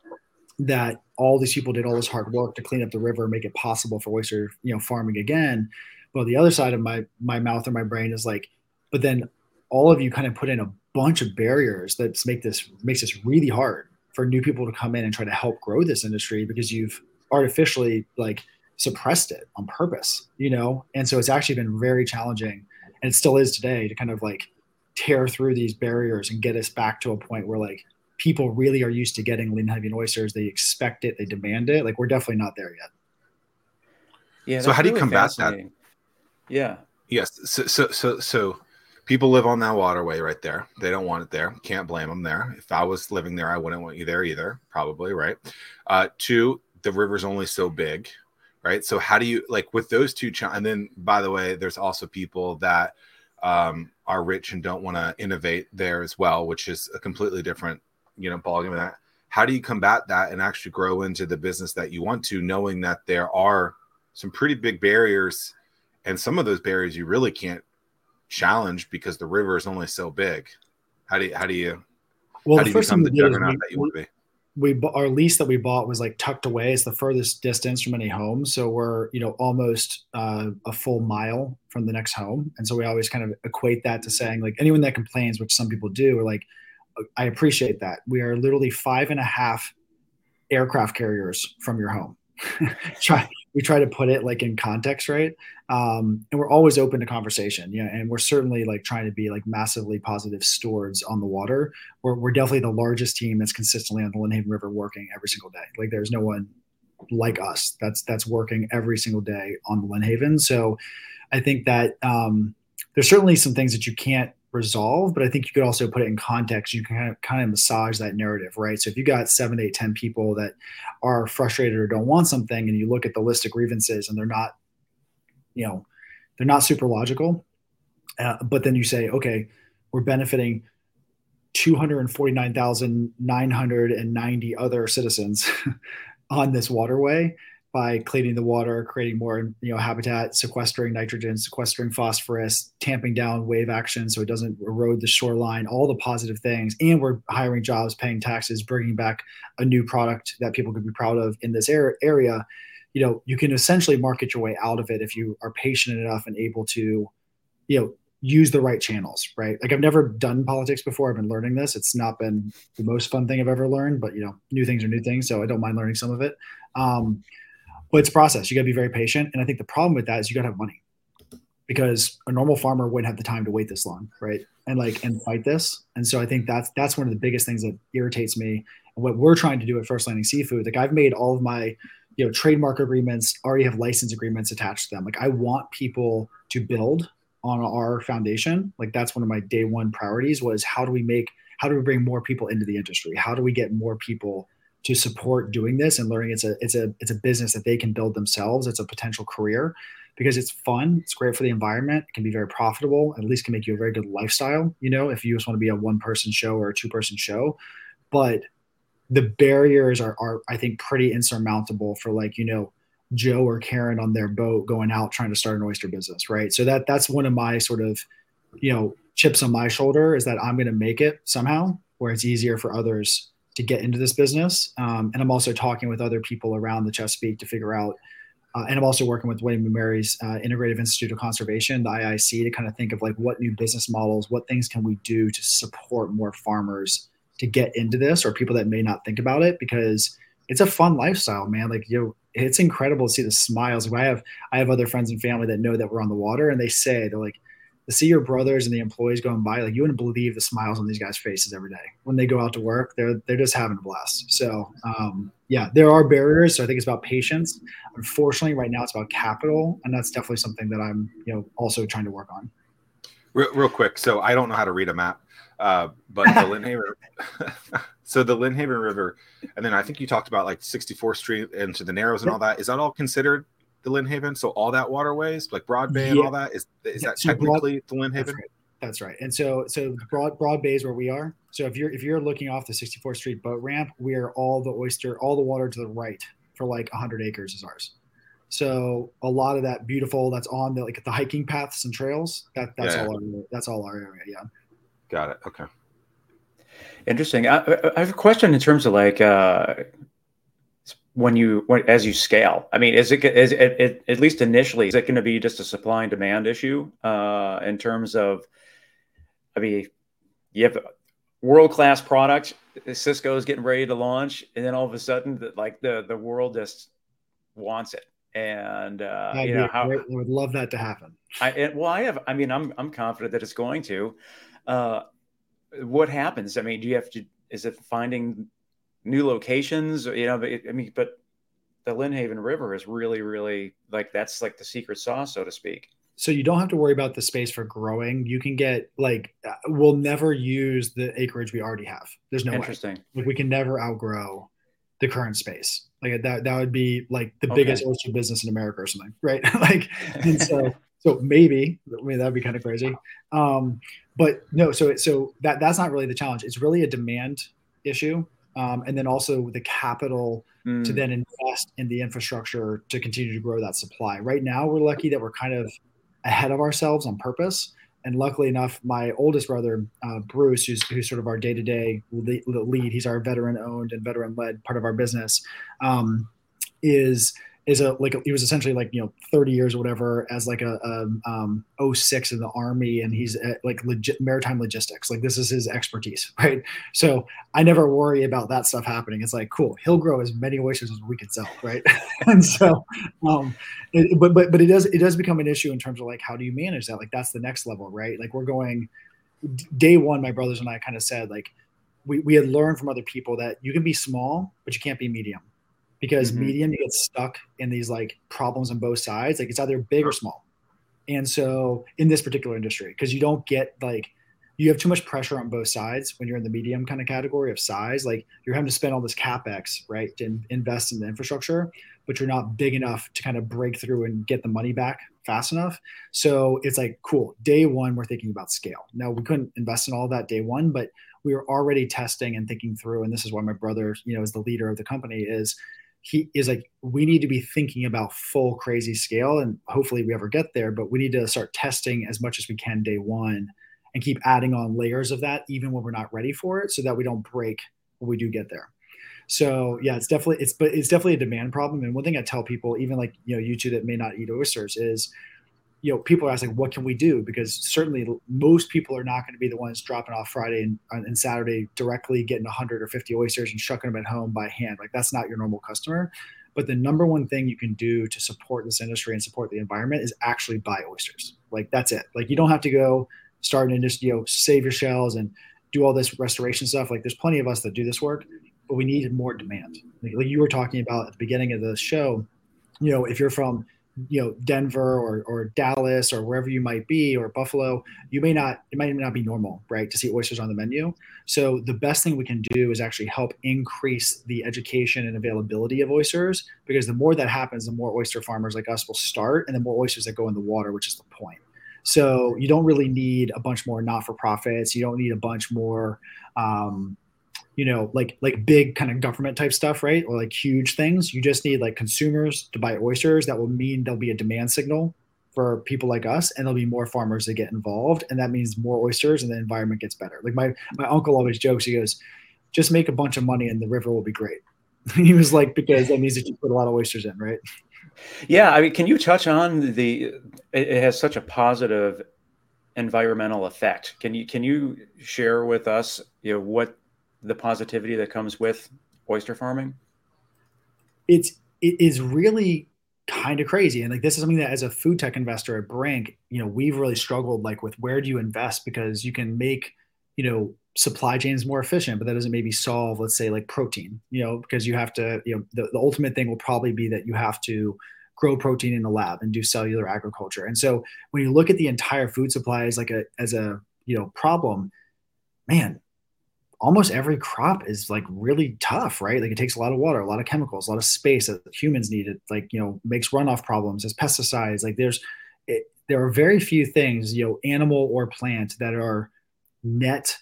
that all these people did all this hard work to clean up the river, make it possible for oyster, you know, farming again well the other side of my my mouth or my brain is like but then all of you kind of put in a bunch of barriers that make this makes this really hard for new people to come in and try to help grow this industry because you've artificially like suppressed it on purpose you know? And so it's actually been very challenging and it still is today to kind of like tear through these barriers and get us back to a point where like people really are used to getting Lynnhaven oysters. They expect it. They demand it. Like we're definitely not there yet. Yeah so how do you combat that yeah. Yes. So, so, so, so people live on that waterway right there. They don't want it there. Can't blame them there. If I was living there, I wouldn't want you there either. Probably right. Uh, two, the river's only so big, right? So how do you like with those two? Ch- and then, by the way, there's also people that um, are rich and don't want to innovate there as well, which is a completely different, you know, ballgame. That how do you combat that and actually grow into the business that you want to, knowing that there are some pretty big barriers and some of those barriers you really can't challenge because the river is only so big. How do you how do you well, how do you become the juggernaut we, that you want to be? We our lease that we bought was like tucked away. It's the furthest distance from any home, so we're you know almost uh, a full mile from the next home, and so we always kind of equate that to saying like anyone that complains, which some people do, are like, I appreciate that. We are literally five and a half aircraft carriers from your home. [laughs] try we try to put it like in context, right? Um, and we're always open to conversation, yeah. And we're certainly like trying to be like massively positive stewards on the water. We're, we're definitely the largest team that's consistently on the Lynnhaven River working every single day. Like there's no one like us that's that's working every single day on the Lynnhaven. So I think that um, there's certainly some things that you can't resolve, but I think you could also put it in context. You can kind of, kind of massage that narrative, right? So if you got seven, eight, ten people that are frustrated or don't want something, and you look at the list of grievances and they're not, you know, they're not super logical, uh, but then you say, okay, we're benefiting 249,990 other citizens [laughs] on this waterway by cleaning the water, creating more you know habitat, sequestering nitrogen, sequestering phosphorus, tamping down wave action so it doesn't erode the shoreline, all the positive things, and we're hiring jobs, paying taxes, bringing back a new product that people could be proud of in this area. You know, you can essentially market your way out of it if you are patient enough and able to, you know, use the right channels, right? Like I've never done politics before. I've been learning this. It's not been the most fun thing I've ever learned, but you know, new things are new things, so I don't mind learning some of it. Um, but it's process. You got to be very patient. And I think the problem with that is you got to have money because a normal farmer wouldn't have the time to wait this long, right? And like and fight this. And so I think that's that's one of the biggest things that irritates me. And what we're trying to do at First Landing Seafood, like I've made all of my you know trademark agreements, already have license agreements attached to them. Like I want people to build on our foundation. Like that's one of my day one priorities was how do we make how do we bring more people into the industry? How do we get more people to support doing this and learning it's a it's a it's a business that they can build themselves. It's a potential career because it's fun. It's great for the environment. It can be very profitable. At least can make you a very good lifestyle you know if you just want to be a one person show or a two person show. But the barriers are, are i think pretty insurmountable for like you know joe or karen on their boat going out trying to start an oyster business right? So that that's one of my sort of you know chips on my shoulder is that i'm going to make it somehow where it's easier for others to get into this business. Um, and I'm also talking with other people around the Chesapeake to figure out. Uh, and I'm also working with William and Mary's uh, Integrative Institute of Conservation, the IIC, to kind of think of like what new business models, what things can we do to support more farmers to get into this, or people that may not think about it, because it's a fun lifestyle, man. Like you, know, it's incredible to see the smiles. I have I have other friends and family that know that we're on the water, and they say they're like, to see your brothers and the employees going by, like you wouldn't believe the smiles on these guys' faces every day when they go out to work. They're they're just having a blast. So um, yeah, there are barriers. So I think it's about patience. Unfortunately, right now it's about capital, and that's definitely something that I'm you know also trying to work on. Real, real quick, so I don't know how to read a map, uh, but the Lynnhaven, [laughs] so the Lynnhaven River, and then I think you talked about like 64th Street into the Narrows and all that. Is that all considered the Lynnhaven? So all that waterways, like Broad Bay yeah. and all that, is is yeah, that so technically broad, the Lynnhaven? That's right. that's right. And so so Broad Broad Bay is where we are. So if you're if you're looking off the 64th Street boat ramp, we are all the oyster, all the water to the right for like 100 acres is ours. So a lot of that beautiful that's on the like the hiking paths and trails. That that's yeah. all our, that's all our area. Yeah. Got it. Okay. Interesting. I, I have a question in terms of like uh, when you when, as you scale i mean is it is it, it, at least initially is it going to be just a supply and demand issue uh, in terms of i mean you have world class product Sysco is getting ready to launch and then all of a sudden the, like the the world just wants it and uh, you know how I would love that to happen. I it, well, I have. I mean, I'm I'm confident that it's going to. Uh, what happens? I mean, do you have to? Is it finding new locations, you know, but I mean, but the Lynnhaven River is really, really like that's like the secret sauce, so to speak. So you don't have to worry about the space for growing. You can get like we'll never use the acreage we already have. There's no interesting. Way. Like we can never outgrow the current space. Like that that would be like the okay. biggest oyster business in America or something, right? [laughs] like and so so maybe I mean that'd be kind of crazy. Um, but no, so so that that's not really the challenge. It's really a demand issue um, and then also the capital mm. to then invest in the infrastructure to continue to grow that supply. Right now, we're lucky that we're kind of ahead of ourselves on purpose. And luckily enough, my oldest brother, uh, Bruce, who's, who's sort of our day to day lead, he's our veteran owned and veteran led part of our business, um, is is a like he was essentially like you know 30 years or whatever as like a, a um 06 in the army and he's at, like legit maritime logistics. Like this is his expertise [laughs] right? So i never worry about that stuff happening. It's like cool he'll grow as many oysters as we can sell right? [laughs] And so um it, but but but it does it does become an issue in terms of like how do you manage that? Like that's the next level right? Like we're going day one my brothers and i kind of said like we, we had learned from other people that you can be small but you can't be medium because mm-hmm. medium you get stuck in these like problems on both sides like it's either big or small and so in this particular industry because you don't get like you have too much pressure on both sides when you're in the medium kind of category of size. Like you're having to spend all this capex, right, to in, invest in the infrastructure, but you're not big enough to kind of break through and get the money back fast enough. So it's like, cool. Day one, we're thinking about scale. Now we couldn't invest in all that day one, but we were already testing and thinking through. And this is why my brother, you know, is the leader of the company. Is he is like, we need to be thinking about full crazy scale, and hopefully we ever get there. But we need to start testing as much as we can day one and keep adding on layers of that even when we're not ready for it so that we don't break when we do get there so yeah it's definitely it's but it's definitely a demand problem and one thing i tell people even like you know you two that may not eat oysters is you know people are asking what can we do? Because certainly most people are not going to be the ones dropping off friday and, uh, and saturday directly getting 100 or 50 oysters and shucking them at home by hand. Like that's not your normal customer. But the number one thing you can do to support this industry and support the environment is actually buy oysters. Like that's it. Like you don't have to go start to just you know save your shells and do all this restoration stuff. Like there's plenty of us that do this work, but we need more demand. Like, like you were talking about at the beginning of the show, you know, if you're from you know Denver or, or Dallas or wherever you might be or Buffalo, you may not it might not be normal, right, to see oysters on the menu. So the best thing we can do is actually help increase the education and availability of oysters because the more that happens, the more oyster farmers like us will start and the more oysters that go in the water, which is the point. So you don't really need a bunch more not for profits. You don't need a bunch more, um, you know, like like big kind of government type stuff, right? Or like huge things. You just need like consumers to buy oysters. That will mean there'll be a demand signal for people like us, and there'll be more farmers that get involved, and that means more oysters, and the environment gets better. Like my my uncle always jokes. He goes, "Just make a bunch of money, and the river will be great." [laughs] he was like, because that means that you put a lot of oysters in, right? Yeah, I mean, can you touch on the? It has such a positive environmental effect. Can you can you share with us, you know, what the positivity that comes with oyster farming? It's it is really kind of crazy, and like this is something that as a food tech investor at Brink, you know, we've really struggled like with where do you invest because you can make, you know, supply chains more efficient, but that doesn't maybe solve, let's say, like protein, you know, because you have to, you know, the, the ultimate thing will probably be that you have to grow protein in the lab and do cellular agriculture. And so when you look at the entire food supply as like a as a you know problem, man, almost every crop is like really tough, right? Like it takes a lot of water, a lot of chemicals, a lot of space that humans need. It like you know makes runoff problems as pesticides. Like there's it, there are very few things, you know, animal or plant that are net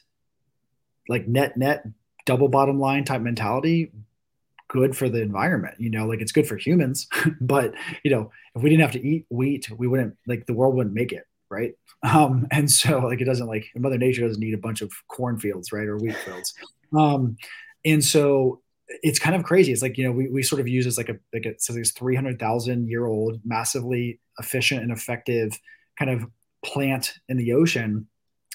like net net double bottom line type mentality good for the environment you know like it's good for humans [laughs] but you know if we didn't have to eat wheat we wouldn't like the world wouldn't make it right um [laughs] and so like it doesn't like mother nature doesn't need a bunch of cornfields right or wheat fields um and so it's kind of crazy it's like you know we, we sort of use as like a like a so this 300000 year old massively efficient and effective kind of plant in the ocean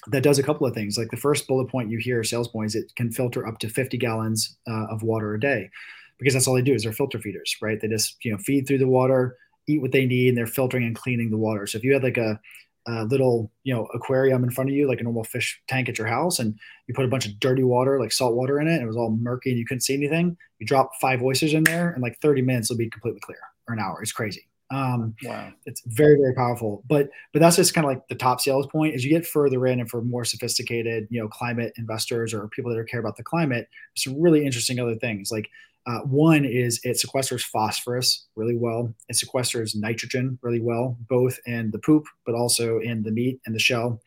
that does a couple of things. Like the first bullet point you hear, sales points, it can filter up to 50 gallons uh, of water a day because that's all they do is they're filter feeders, right? They just, you know, feed through the water, eat what they need, and they're filtering and cleaning the water. So if you had like a, a little, you know, aquarium in front of you, like a normal fish tank at your house, and you put a bunch of dirty water, like salt water in it, and it was all murky and you couldn't see anything, you drop five oysters in there, and like 30 minutes, it'll be completely clear or an hour. It's crazy. Um, wow, it's very very powerful. But but that's just kind of like the top sales point. As you get further in, and for more sophisticated, you know, climate investors or people that care about the climate, some really interesting other things. Like uh, one is it sequesters phosphorus really well. It sequesters nitrogen really well, both in the poop but also in the meat and the shell.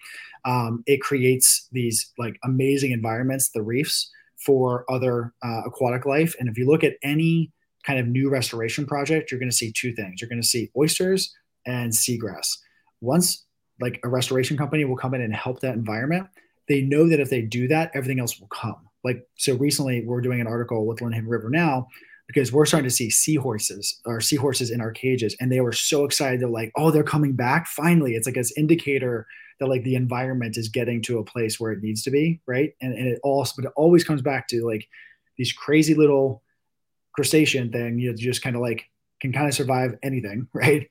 Um, it creates these like amazing environments, the reefs for other uh, aquatic life. And if you look at any kind of new restoration project, you're going to see two things. You're going to see oysters and seagrass. Once like a restoration company will come in and help that environment, they know that if they do that, everything else will come. Like so recently we're doing an article with Lynnhaven River now because we're starting to see seahorses or seahorses in our cages and they were so excited they're like oh they're coming back finally it's like this indicator that like the environment is getting to a place where it needs to be right and, and it also but it always comes back to like these crazy little crustacean thing, you just kind of like can kind of survive anything, [laughs] right?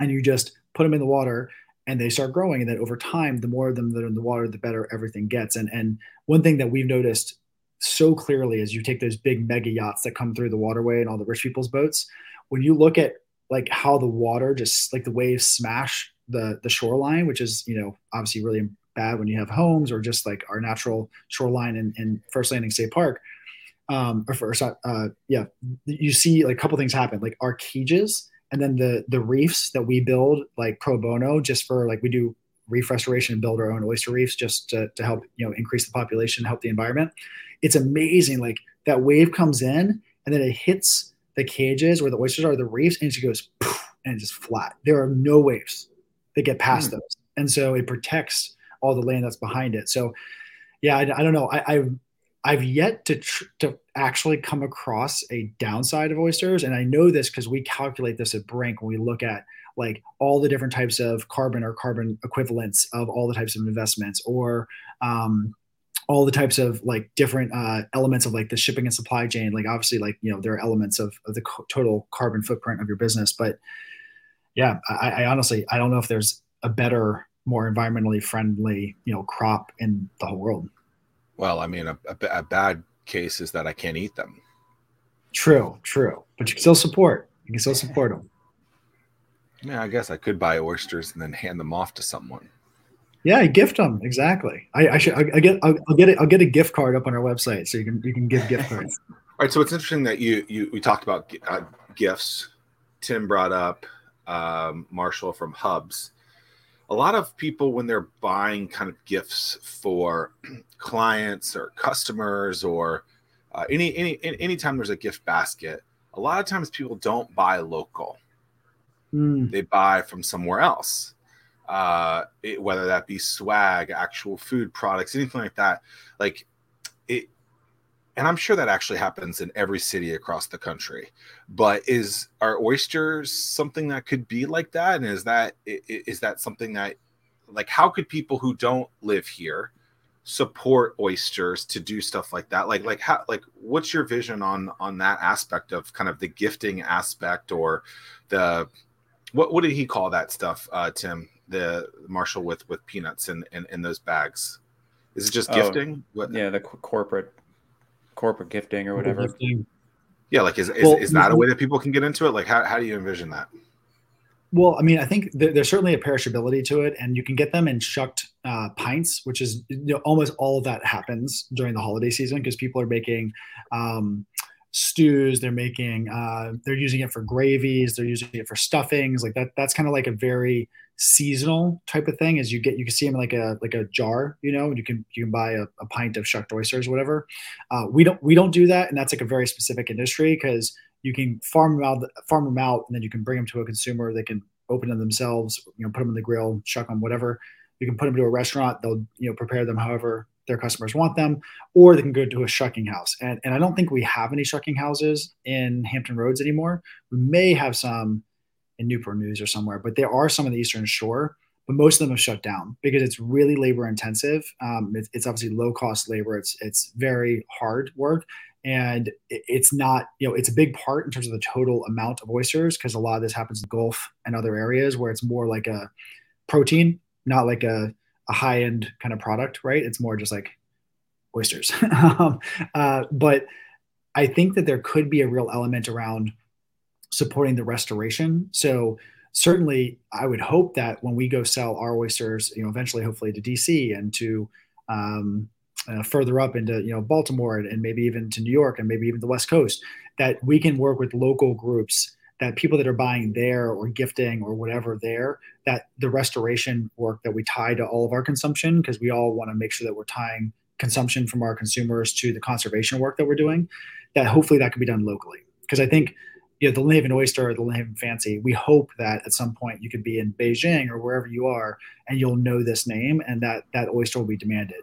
And you just put them in the water and they start growing. And then over time, the more of them that are in the water, the better everything gets. And and one thing that we've noticed so clearly as you take those big mega yachts that come through the waterway and all the rich people's boats. When you look at like how the water just like the waves smash the the shoreline, which is you know obviously really bad when you have homes or just like our natural shoreline in, in First Landing State Park. Um, or first, uh, yeah, you see like a couple things happen, like our cages and then the the reefs that we build like pro bono just for like we do reef restoration and build our own oyster reefs just to, to help you know increase the population help the environment. It's amazing like that wave comes in and then it hits the cages where the oysters are the reefs and it just goes poof, and just flat. There are no waves that get past mm. those. And so it protects all the land that's behind it. So yeah i, I don't know. I, I I've yet to tr- to actually come across a downside of oysters, and I know this because we calculate this at Brink when we look at like all the different types of carbon or carbon equivalents of all the types of investments, or um, all the types of like different uh, elements of like the shipping and supply chain. Like obviously, like you know there are elements of, of the co- total carbon footprint of your business, but yeah, I, I honestly I don't know if there's a better, more environmentally friendly you know crop in the whole world. Well, I mean, a, a, a bad case is that I can't eat them. True, true. But you can still support. You can still support them. Yeah, I guess I could buy oysters and then hand them off to someone. Yeah, gift them exactly. I, I should. I, I get. I'll, I'll, get it. I'll get a gift card up on our website so you can you can give gift [laughs] cards. All right. So it's interesting that you you we talked about uh, gifts. Tim brought up um, Marshall from Hubs a lot of people when they're buying kind of gifts for [clears throat] clients or customers or uh, any any anytime there's a gift basket a lot of times people don't buy local mm. they buy from somewhere else uh, it, whether that be swag actual food products anything like that like it and I'm sure that actually happens in every city across the country. But is are oysters something that could be like that? And is that is that something that like how could people who don't live here support oysters to do stuff like that? Like like how like what's your vision on on that aspect of kind of the gifting aspect or the what what did he call that stuff, uh, Tim? The Marshall with with peanuts in in, in those bags. Is it just oh, gifting? What? Yeah, the corporate corporate gifting or whatever. Gifting. Yeah, like is, is, well, is that a way that people can get into it? Like how, how do you envision that? Well, I mean, I think th- there's certainly a perishability to it, and you can get them in shucked uh, pints, which is you know, almost all of that happens during the holiday season because people are making um, stews, they're making, uh, they're using it for gravies, they're using it for stuffings, like that. That's kind of like a very seasonal type of thing. As you get, you can see them in like a like a jar, you know, you can you can buy a, a pint of shucked oysters, whatever. Uh, we don't we don't do that, and that's like a very specific industry because you can farm them out, farm them out, and then you can bring them to a consumer. They can open them themselves, you know, put them in the grill, shuck them, whatever. You can put them to a restaurant. They'll you know prepare them however their customers want them, or they can go to a shucking house. And and I don't think we have any shucking houses in Hampton Roads anymore. We may have some in Newport News or somewhere, but there are some in the Eastern Shore. But most of them have shut down because it's really labor intensive. Um, it's, it's obviously low cost labor. It's it's very hard work, and it's not you know it's a big part in terms of the total amount of oysters because a lot of this happens in the Gulf and other areas where it's more like a protein, not like a, a high end kind of product, right? It's more just like oysters. [laughs] um, uh, but I think that there could be a real element around supporting the restoration. So certainly, I would hope that when we go sell our oysters, you know, eventually, hopefully to DC and to um, uh, further up into you know Baltimore and, and maybe even to New York and maybe even the West Coast, that we can work with local groups that people that are buying there or gifting or whatever there that the restoration work that we tie to all of our consumption because we all want to make sure that we're tying consumption from our consumers to the conservation work that we're doing that hopefully that can be done locally. Because i think you know the Lynnhaven oyster or the Lynnhaven fancy we hope that at some point you could be in beijing or wherever you are and you'll know this name and that that oyster will be demanded.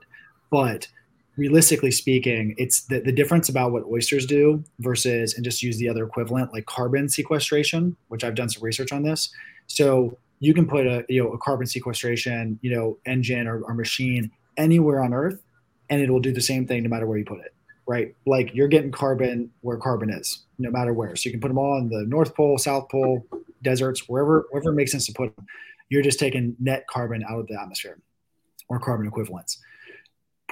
But realistically speaking, it's the, the difference about what oysters do versus, and just use the other equivalent, like carbon sequestration, which I've done some research on this. So you can put a, you know, a carbon sequestration, you know, engine or, or machine anywhere on earth and it will do the same thing no matter where you put it, right? Like you're getting carbon where carbon is, no matter where. So you can put them all in the North Pole, South Pole, deserts, wherever, wherever it makes sense to put them. You're just taking net carbon out of the atmosphere or carbon equivalents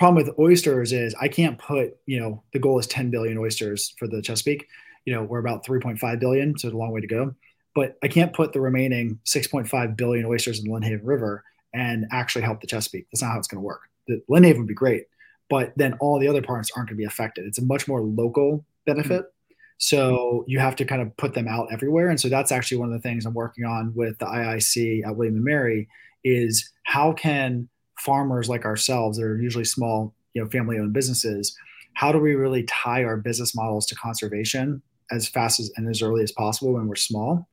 problem with oysters is I can't put, you know, the goal is 10 billion oysters for the Chesapeake. You know, we're about 3.5 billion, so it's a long way to go. But I can't put the remaining 6.5 billion oysters in the Lynnhaven River and actually help the Chesapeake. That's not how it's going to work. The Lynnhaven would be great, but then all the other parts aren't going to be affected. It's a much more local benefit. Mm-hmm. So you have to kind of put them out everywhere. And so that's actually one of the things I'm working on with the IIC at William and Mary is how can farmers like ourselves that are usually small, you know, family owned businesses, how do we really tie our business models to conservation as fast as and as early as possible when we're small?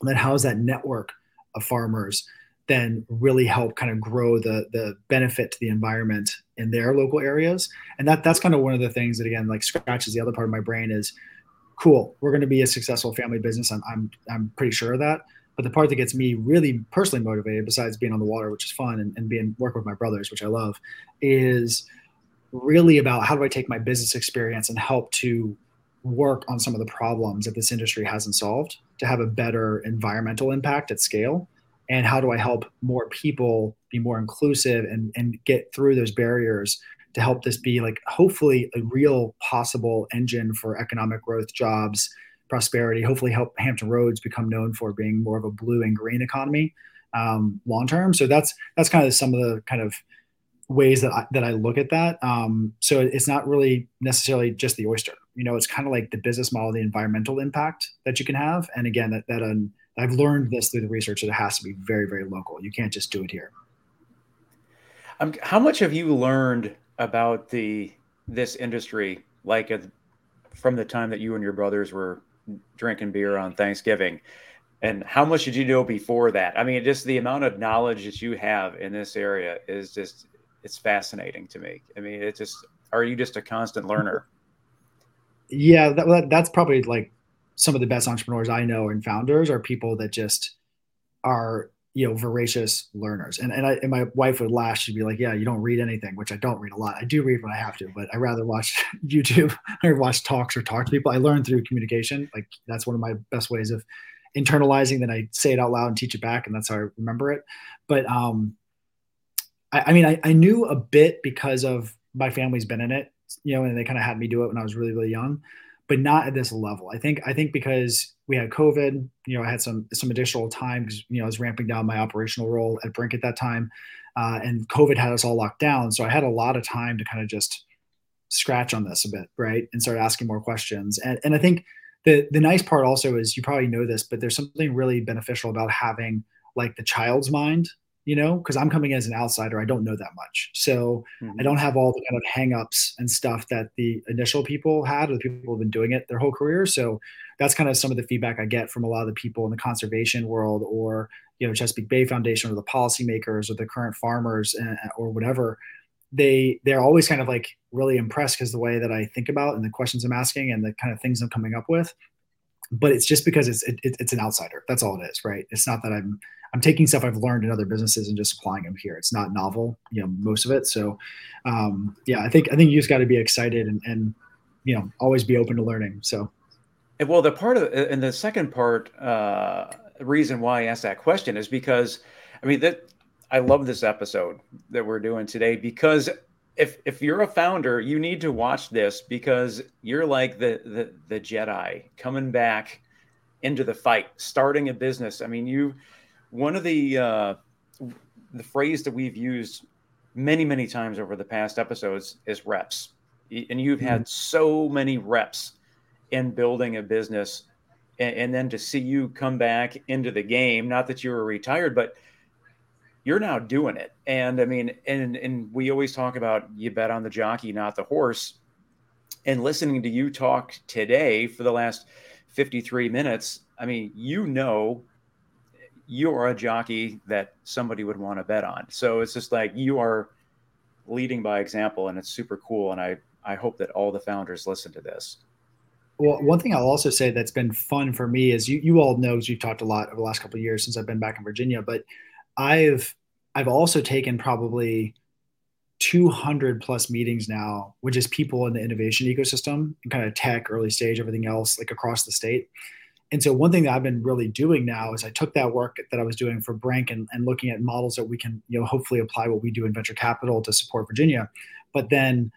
And then how does that network of farmers then really help kind of grow the the benefit to the environment in their local areas? And that that's kind of one of the things that again like scratches the other part of my brain is cool. We're going to be a successful family business. I'm I'm I'm pretty sure of that. But the part that gets me really personally motivated, besides being on the water, which is fun, and, and being working with my brothers, which I love, is really about how do I take my business experience and help to work on some of the problems that this industry hasn't solved to have a better environmental impact at scale? And how do i help more people be more inclusive and, and get through those barriers to help this be like hopefully a real possible engine for economic growth jobs prosperity hopefully help hampton roads become known for being more of a blue and green economy um, long term so that's that's kind of some of the kind of ways that I, that I look at that. Um, so it's not really necessarily just the oyster. You know, it's kind of like the business model, the environmental impact that you can have. And again, that, that um, I've learned this through the research that it has to be very, very local. You can't just do it here. Um, how much have you learned about the this industry, like uh, from the time that you and your brothers were drinking beer on Thanksgiving? And how much did you know before that? I mean, just the amount of knowledge that you have in this area is just it's fascinating to me. I mean, it's just are you just a constant learner? Yeah, that, that's probably like some of the best entrepreneurs I know and founders are people that just are you know voracious learners. And and, I, and my wife would laugh she'd be like yeah you don't read anything which i don't read a lot. I do read when i have to but i rather watch [laughs] youtube or watch talks or talk to people. I learn through communication. Like that's one of my best ways of internalizing that i say it out loud and teach it back and that's how i remember it. But um I, I mean, I, I knew a bit because of my family's been in it, you know, and they kind of had me do it when I was really, really young, but not at this level. I think, I think because we had COVID, you know, I had some, some additional time because, you know, I was ramping down my operational role at Brink at that time. Uh, and COVID had us all locked down. So I had a lot of time to kind of just scratch on this a bit, right? And start asking more questions. And, and I think the, the nice part also is you probably know this, but there's something really beneficial about having like the child's mind you know, because I'm coming in as an outsider. I don't know that much. So mm-hmm. I don't have all the kind of hangups and stuff that the initial people had, or the people who've been doing it their whole career. So that's kind of some of the feedback I get from a lot of the people in the conservation world or, you know, Chesapeake Bay Foundation or the policymakers or the current farmers uh, or whatever. They they're always kind of like really impressed because the way that I think about and the questions I'm asking and the kind of things I'm coming up with. But it's just because it's it, it's an outsider. That's all it is, right? It's not that I'm I'm taking stuff I've learned in other businesses and just applying them here. It's not novel, you know, most of it. So, um, yeah, I think I think you just got to be excited and, and you know always be open to learning. So, well, the part of and the second part uh, reason why I asked that question is because I mean that I love this episode that we're doing today because if if you're a founder, you need to watch this because you're like the the, the Jedi coming back into the fight, starting a business. I mean, you one of the uh, the phrase that we've used many many times over the past episodes is reps. And you've mm-hmm. had so many reps in building a business and, and, then to see you come back into the game not that you were retired but you're now doing it. And i mean and and we always talk about you bet on the jockey not the horse. And listening to you talk today for the last 53 minutes i mean you know you are a jockey that somebody would want to bet on. So it's just like you are leading by example, and it's super cool. And I I hope that all the founders listen to this. Well, one thing I'll also say that's been fun for me is you you all know you've talked a lot over the last couple of years since I've been back in Virginia, but I've I've also taken probably 200 plus meetings now, which is people in the innovation ecosystem and kind of tech, early stage, everything else, like across the state. And so one thing that I've been really doing now is I took that work that I was doing for Brink and, and looking at models that we can, you know, hopefully apply what we do in venture capital to support Virginia. But then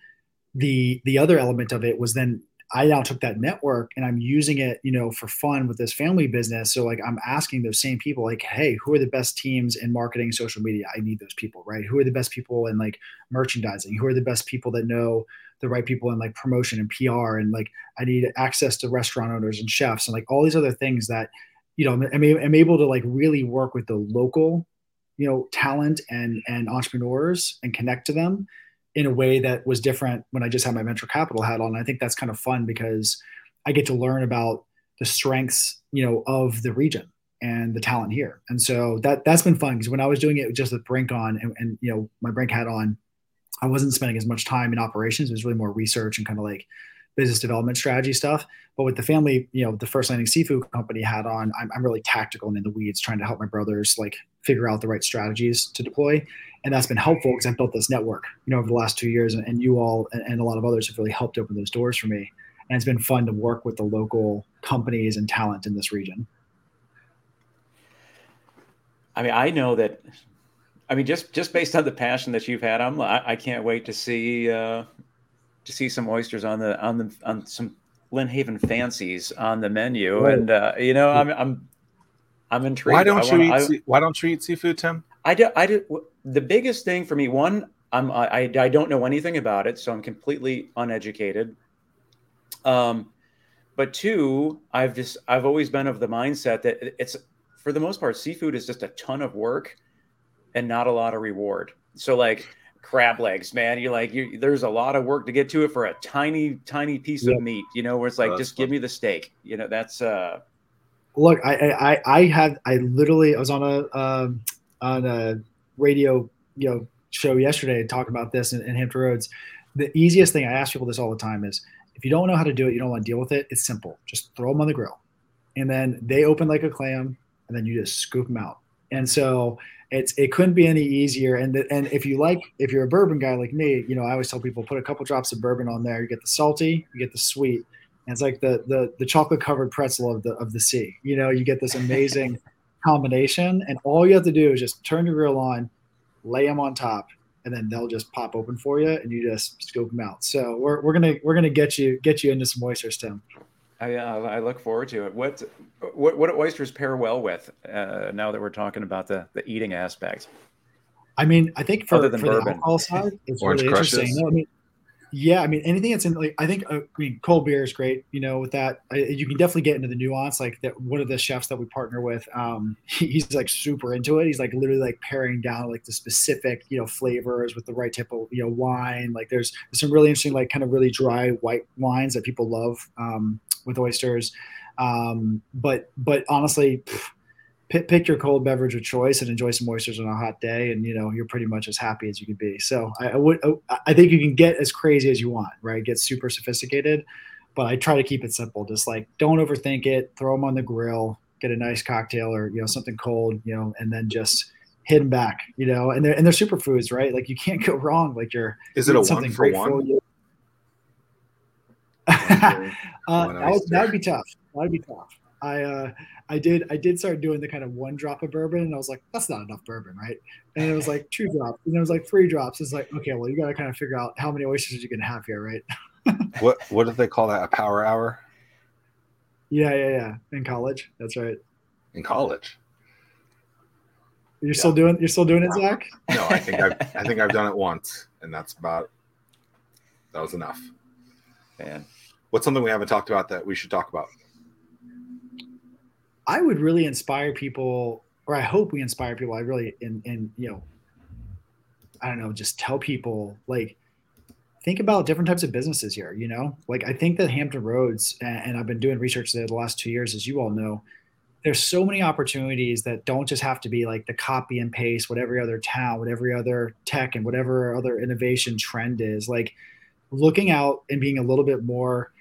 the the other element of it was then I now took that network and I'm using it, you know, for fun with this family business. So like I'm asking those same people, like, hey, who are the best teams in marketing, social media? I need those people, right? Who are the best people in like merchandising? Who are the best people that know the right people in like promotion and PR? And like I need access to restaurant owners and chefs and like all these other things that, you know, I'm, I'm able to like really work with the local, you know, talent and and entrepreneurs and connect to them in a way that was different when I just had my venture capital hat on. I think that's kind of fun because I get to learn about the strengths, you know, of the region and the talent here. And so that that's been fun because when I was doing it just with Brink on and, and, you know my Brink hat on, I wasn't spending as much time in operations. It was really more research and kind of like business development strategy stuff. But with the family, you know, the first landing seafood company hat on, I'm, I'm really tactical and in the weeds, trying to help my brothers like figure out the right strategies to deploy and that's been helpful because I've built this network, you know, over the last two years, and, and you all and, and, a lot of others have really helped open those doors for me. And it's been fun to work with the local companies and talent in this region. I mean, I know that. I mean, just just based on the passion that you've had, I'm I, I can't wait to see uh, to see some oysters on the on the on some Lynnhaven fancies on the menu, right. and uh, you know, I'm I'm I'm intrigued. Why don't you eat? I, why don't you eat seafood, Tim? I do. I do. The biggest thing for me, one, I'm I, I don't know anything about it, so I'm completely uneducated. Um, but two, I've just I've always been of the mindset that it's for the most part, seafood is just a ton of work and not a lot of reward. So like crab legs, man, you're like you there's a lot of work to get to it for a tiny tiny piece yep. of meat. You know, where it's like oh, just fun. give me the steak. You know, that's uh. Look, I I I had I literally I was on a um on a radio you know show yesterday talking about this in, Hampton Roads. The easiest thing I ask people this all the time is if you don't know how to do it, you don't want to deal with it. It's simple. Just throw them on the grill, and then they open like a clam, and then you just scoop them out. And so it's it couldn't be any easier. And the, and if you like, if you're a bourbon guy like me, you know I always tell people put a couple drops of bourbon on there. You get the salty, you get the sweet. And it's like the the the chocolate covered pretzel of the of the sea. You know, you get this amazing combination, and all you have to do is just turn your grill on, lay them on top, and then they'll just pop open for you, and you just scoop them out. So we're, we're gonna we're gonna get you get you into some oysters, Tim. I, uh, I look forward to it. What what what oysters pair well with? Uh, now that we're talking about the the eating aspect. I mean, I think for, for the alcohol side, it's Orange really crushes. interesting. No, I mean, yeah, I mean anything that's in like I think uh, I mean cold beer is great. You know, with that I, you can definitely get into the nuance. Like that, one of the chefs that we partner with, um, [laughs] he's like super into it. He's like literally like paring down like the specific you know flavors with the right type of you know wine. Like there's, there's some really interesting like kind of really dry white wines that people love um, with oysters. Um, but but honestly. Pff, pick, pick your cold beverage of choice and enjoy some oysters on a hot day, and you know you're pretty much as happy as you can be. So I, I would I think you can get as crazy as you want, right? Get super sophisticated, but I try to keep it simple. Just like don't overthink it. Throw them on the grill, get a nice cocktail or you know something cold, you know, and then just hit them back, you know. And they're and they're superfoods, right? Like you can't [laughs] go wrong. Like you're is it a one for one? Uh, that would, that would be tough. That would be tough. I uh, I did I did start doing the kind of one drop of bourbon, and I was like, that's not enough bourbon, right? And it was like two [laughs] drops, and it was like three drops. It's like, okay, well, you got to kind of figure out how many oysters you can have here, right? [laughs] what what do they call that? A power hour? Yeah, yeah, yeah. In college, that's right. In college. You're yeah. still doing you're still doing it, Zack? [laughs] No, I think I've I think I've done it once, and that's about that was enough. Man. What's something we haven't talked about that we should talk about? I would really inspire people, or I hope we inspire people. I really, in, in, you know, I don't know, just tell people like, think about different types of businesses here, you know, like I think that Hampton Roads, and I've been doing research there the last two years, as you all know, there's so many opportunities that don't just have to be like the copy and paste what every other town, what every other tech and whatever other innovation trend is like looking out and being a little bit more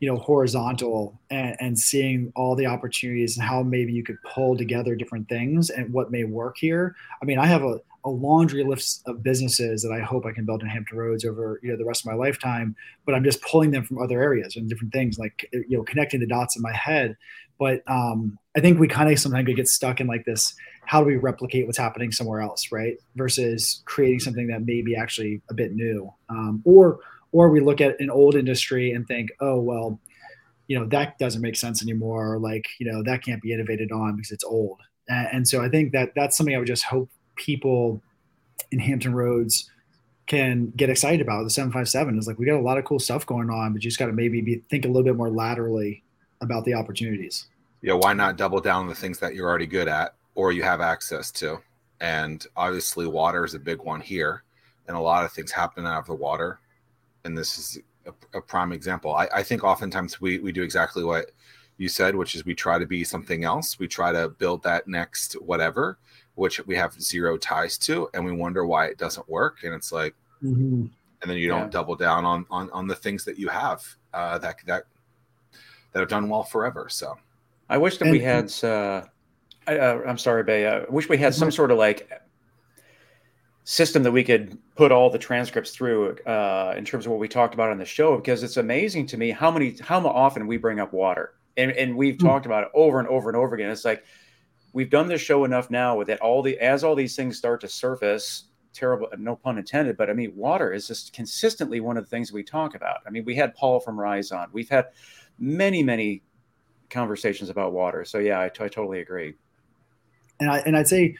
you know horizontal and, and, seeing all the opportunities and how maybe you could pull together different things and what may work here. I mean i have a, a laundry list of businesses that i hope i can build in hampton roads over you know the rest of my lifetime but i'm just pulling them from other areas and different things like you know connecting the dots in my head. But um, i think we kind of sometimes get stuck in like this how do we replicate what's happening somewhere else right? Versus creating something that may be actually a bit new um, or or we look at an old industry and think, oh well, you know that doesn't make sense anymore, or like you know that can't be innovated on because it's old. And, so I think that that's something I would just hope people in Hampton Roads can get excited about. The 757 is like we got a lot of cool stuff going on, but you just got to maybe be, think a little bit more laterally about the opportunities. Yeah, why not double down on the things that you're already good at or you have access to? And obviously, water is a big one here, and a lot of things happen out of the water. And this is a, a prime example. I, I think oftentimes we we do exactly what you said, which is we try to be something else. We try to build that next whatever, which we have zero ties to, and we wonder why it doesn't work. And it's like, mm-hmm. and then you don't yeah. double down on on on the things that you have uh, that that that have done well forever. So, I wish that and, we had. Uh, I, am uh, sorry, Bay. I wish we had some mm-hmm. sort of like system that we could put all the transcripts through uh, in terms of what we talked about on the show because it's amazing to me how many how often we bring up water. And, and we've mm-hmm. talked about it over and over and over again. It's like we've done this show enough now with that all the as all these things start to surface terrible no pun intended but i mean water is just consistently one of the things we talk about. I mean we had paul from rise on. We've had many many conversations about water. So yeah I, t- I totally agree. And I and I'd say,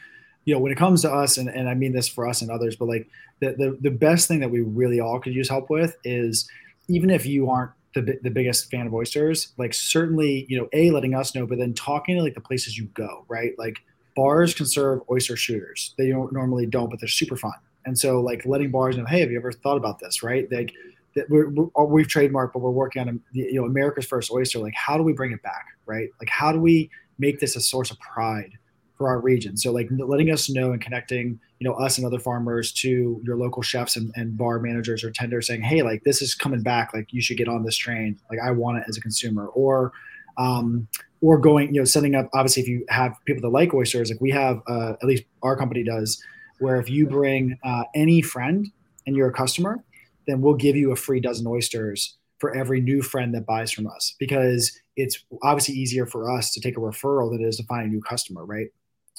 you know, when it comes to us, and, and I mean this for us and others, but like the, the the best thing that we really all could use help with is even if you aren't the, the biggest fan of oysters, like certainly, you know, a letting us know, but then talking to like the places you go, right? Like bars can serve oyster shooters. They don't normally don't, but they're super fun. And so like letting bars know, hey, have you ever thought about this, right? Like we have trademarked, but we're working on, a you know, America's first oyster. Like, how do we bring it back, right? Like, how do we make this a source of pride for our region. So like letting us know and connecting, you know, us and other farmers to your local chefs and, and bar managers or tenders saying, Hey, like this is coming back. Like you should get on this train. Like I want it as a consumer or, um, or going, you know, setting up, obviously if you have people that like oysters, like we have, uh, at least our company does, where if you bring uh, any friend and you're a customer, then we'll give you a free dozen oysters for every new friend that buys from us because it's obviously easier for us to take a referral than it is to find a new customer, right?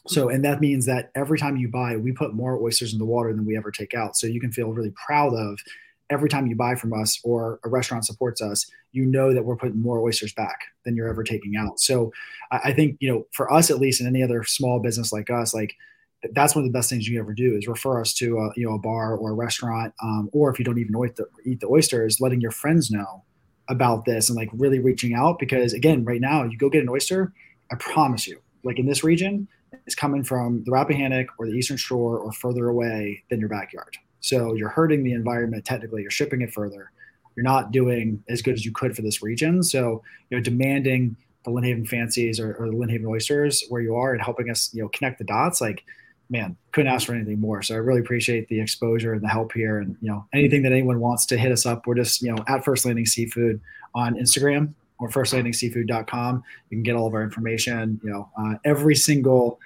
So, and that means that every time you buy, we put more oysters in the water than we ever take out. So you can feel really proud of every time you buy from us or a restaurant supports us, you know that we're putting more oysters back than you're ever taking out. So I think, you know, for us at least, and any other small business like us, like that's one of the best things you ever do is refer us to a, you know, a bar or a restaurant. Um, or if you don't even eat the, eat the oysters, letting your friends know about this and like really reaching out because again, right now you go get an oyster, I promise you, like in this region, is coming from the Rappahannock or the Eastern Shore or further away than your backyard. So you're hurting the environment technically, you're shipping it further. You're not doing as good as you could for this region. So, you know, demanding the Lynnhaven fancies or, or the Lynnhaven oysters where you are and helping us, you know, connect the dots, like, man, couldn't ask for anything more. So I really appreciate the exposure and the help here. And, you know, anything that anyone wants to hit us up, we're just, you know, at First Landing Seafood on Instagram or firstlandingseafood.com. You can get all of our information. You know, uh, every single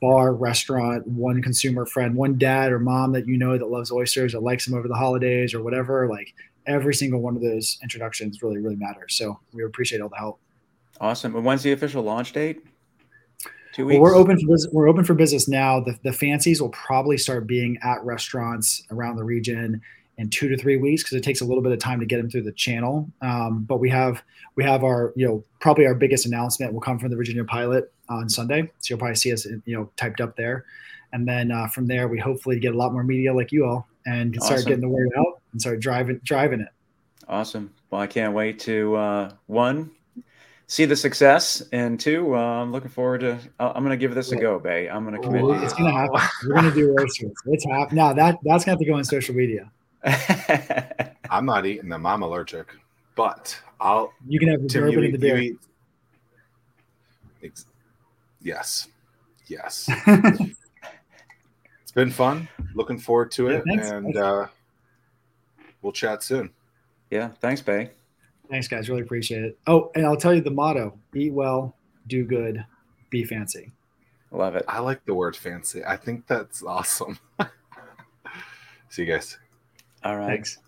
bar, restaurant, one consumer friend, one dad or mom that you know that loves oysters or likes them over the holidays or whatever. Like every single one of those introductions really, really matters. So we appreciate all the help. Awesome. And when's the official launch date? Two weeks. Well, we're open for business. We're open for business now. The, the fancies will probably start being at restaurants around the region in two to three weeks because it takes a little bit of time to get them through the channel. Um, but we have we have our you know probably our biggest announcement will come from the Virginia pilot on Sunday, so you'll probably see us you know typed up there, and then uh, from there we hopefully get a lot more media like you all and awesome. start getting the word out and start driving driving it. Awesome. Well, I can't wait to uh, one see the success, and two, uh, I'm looking forward to. I'm going to give this a go, Bay. I'm going to commit. It's going to happen. We're going to do roasters. It's happening. Now that that's going to have to go on social media. [laughs] I'm not eating them. I'm allergic, but I'll. You can have the bourbon in the beer. Eat, yes, yes. [laughs] it's been fun. Looking forward to it, yeah, and uh, we'll chat soon. Yeah, thanks, Bay. Thanks, guys. Really appreciate it. Oh, and I'll tell you the motto: eat well, do good, be fancy. Love it. I like the word fancy. I think that's awesome. [laughs] See you guys. All right. Thanks.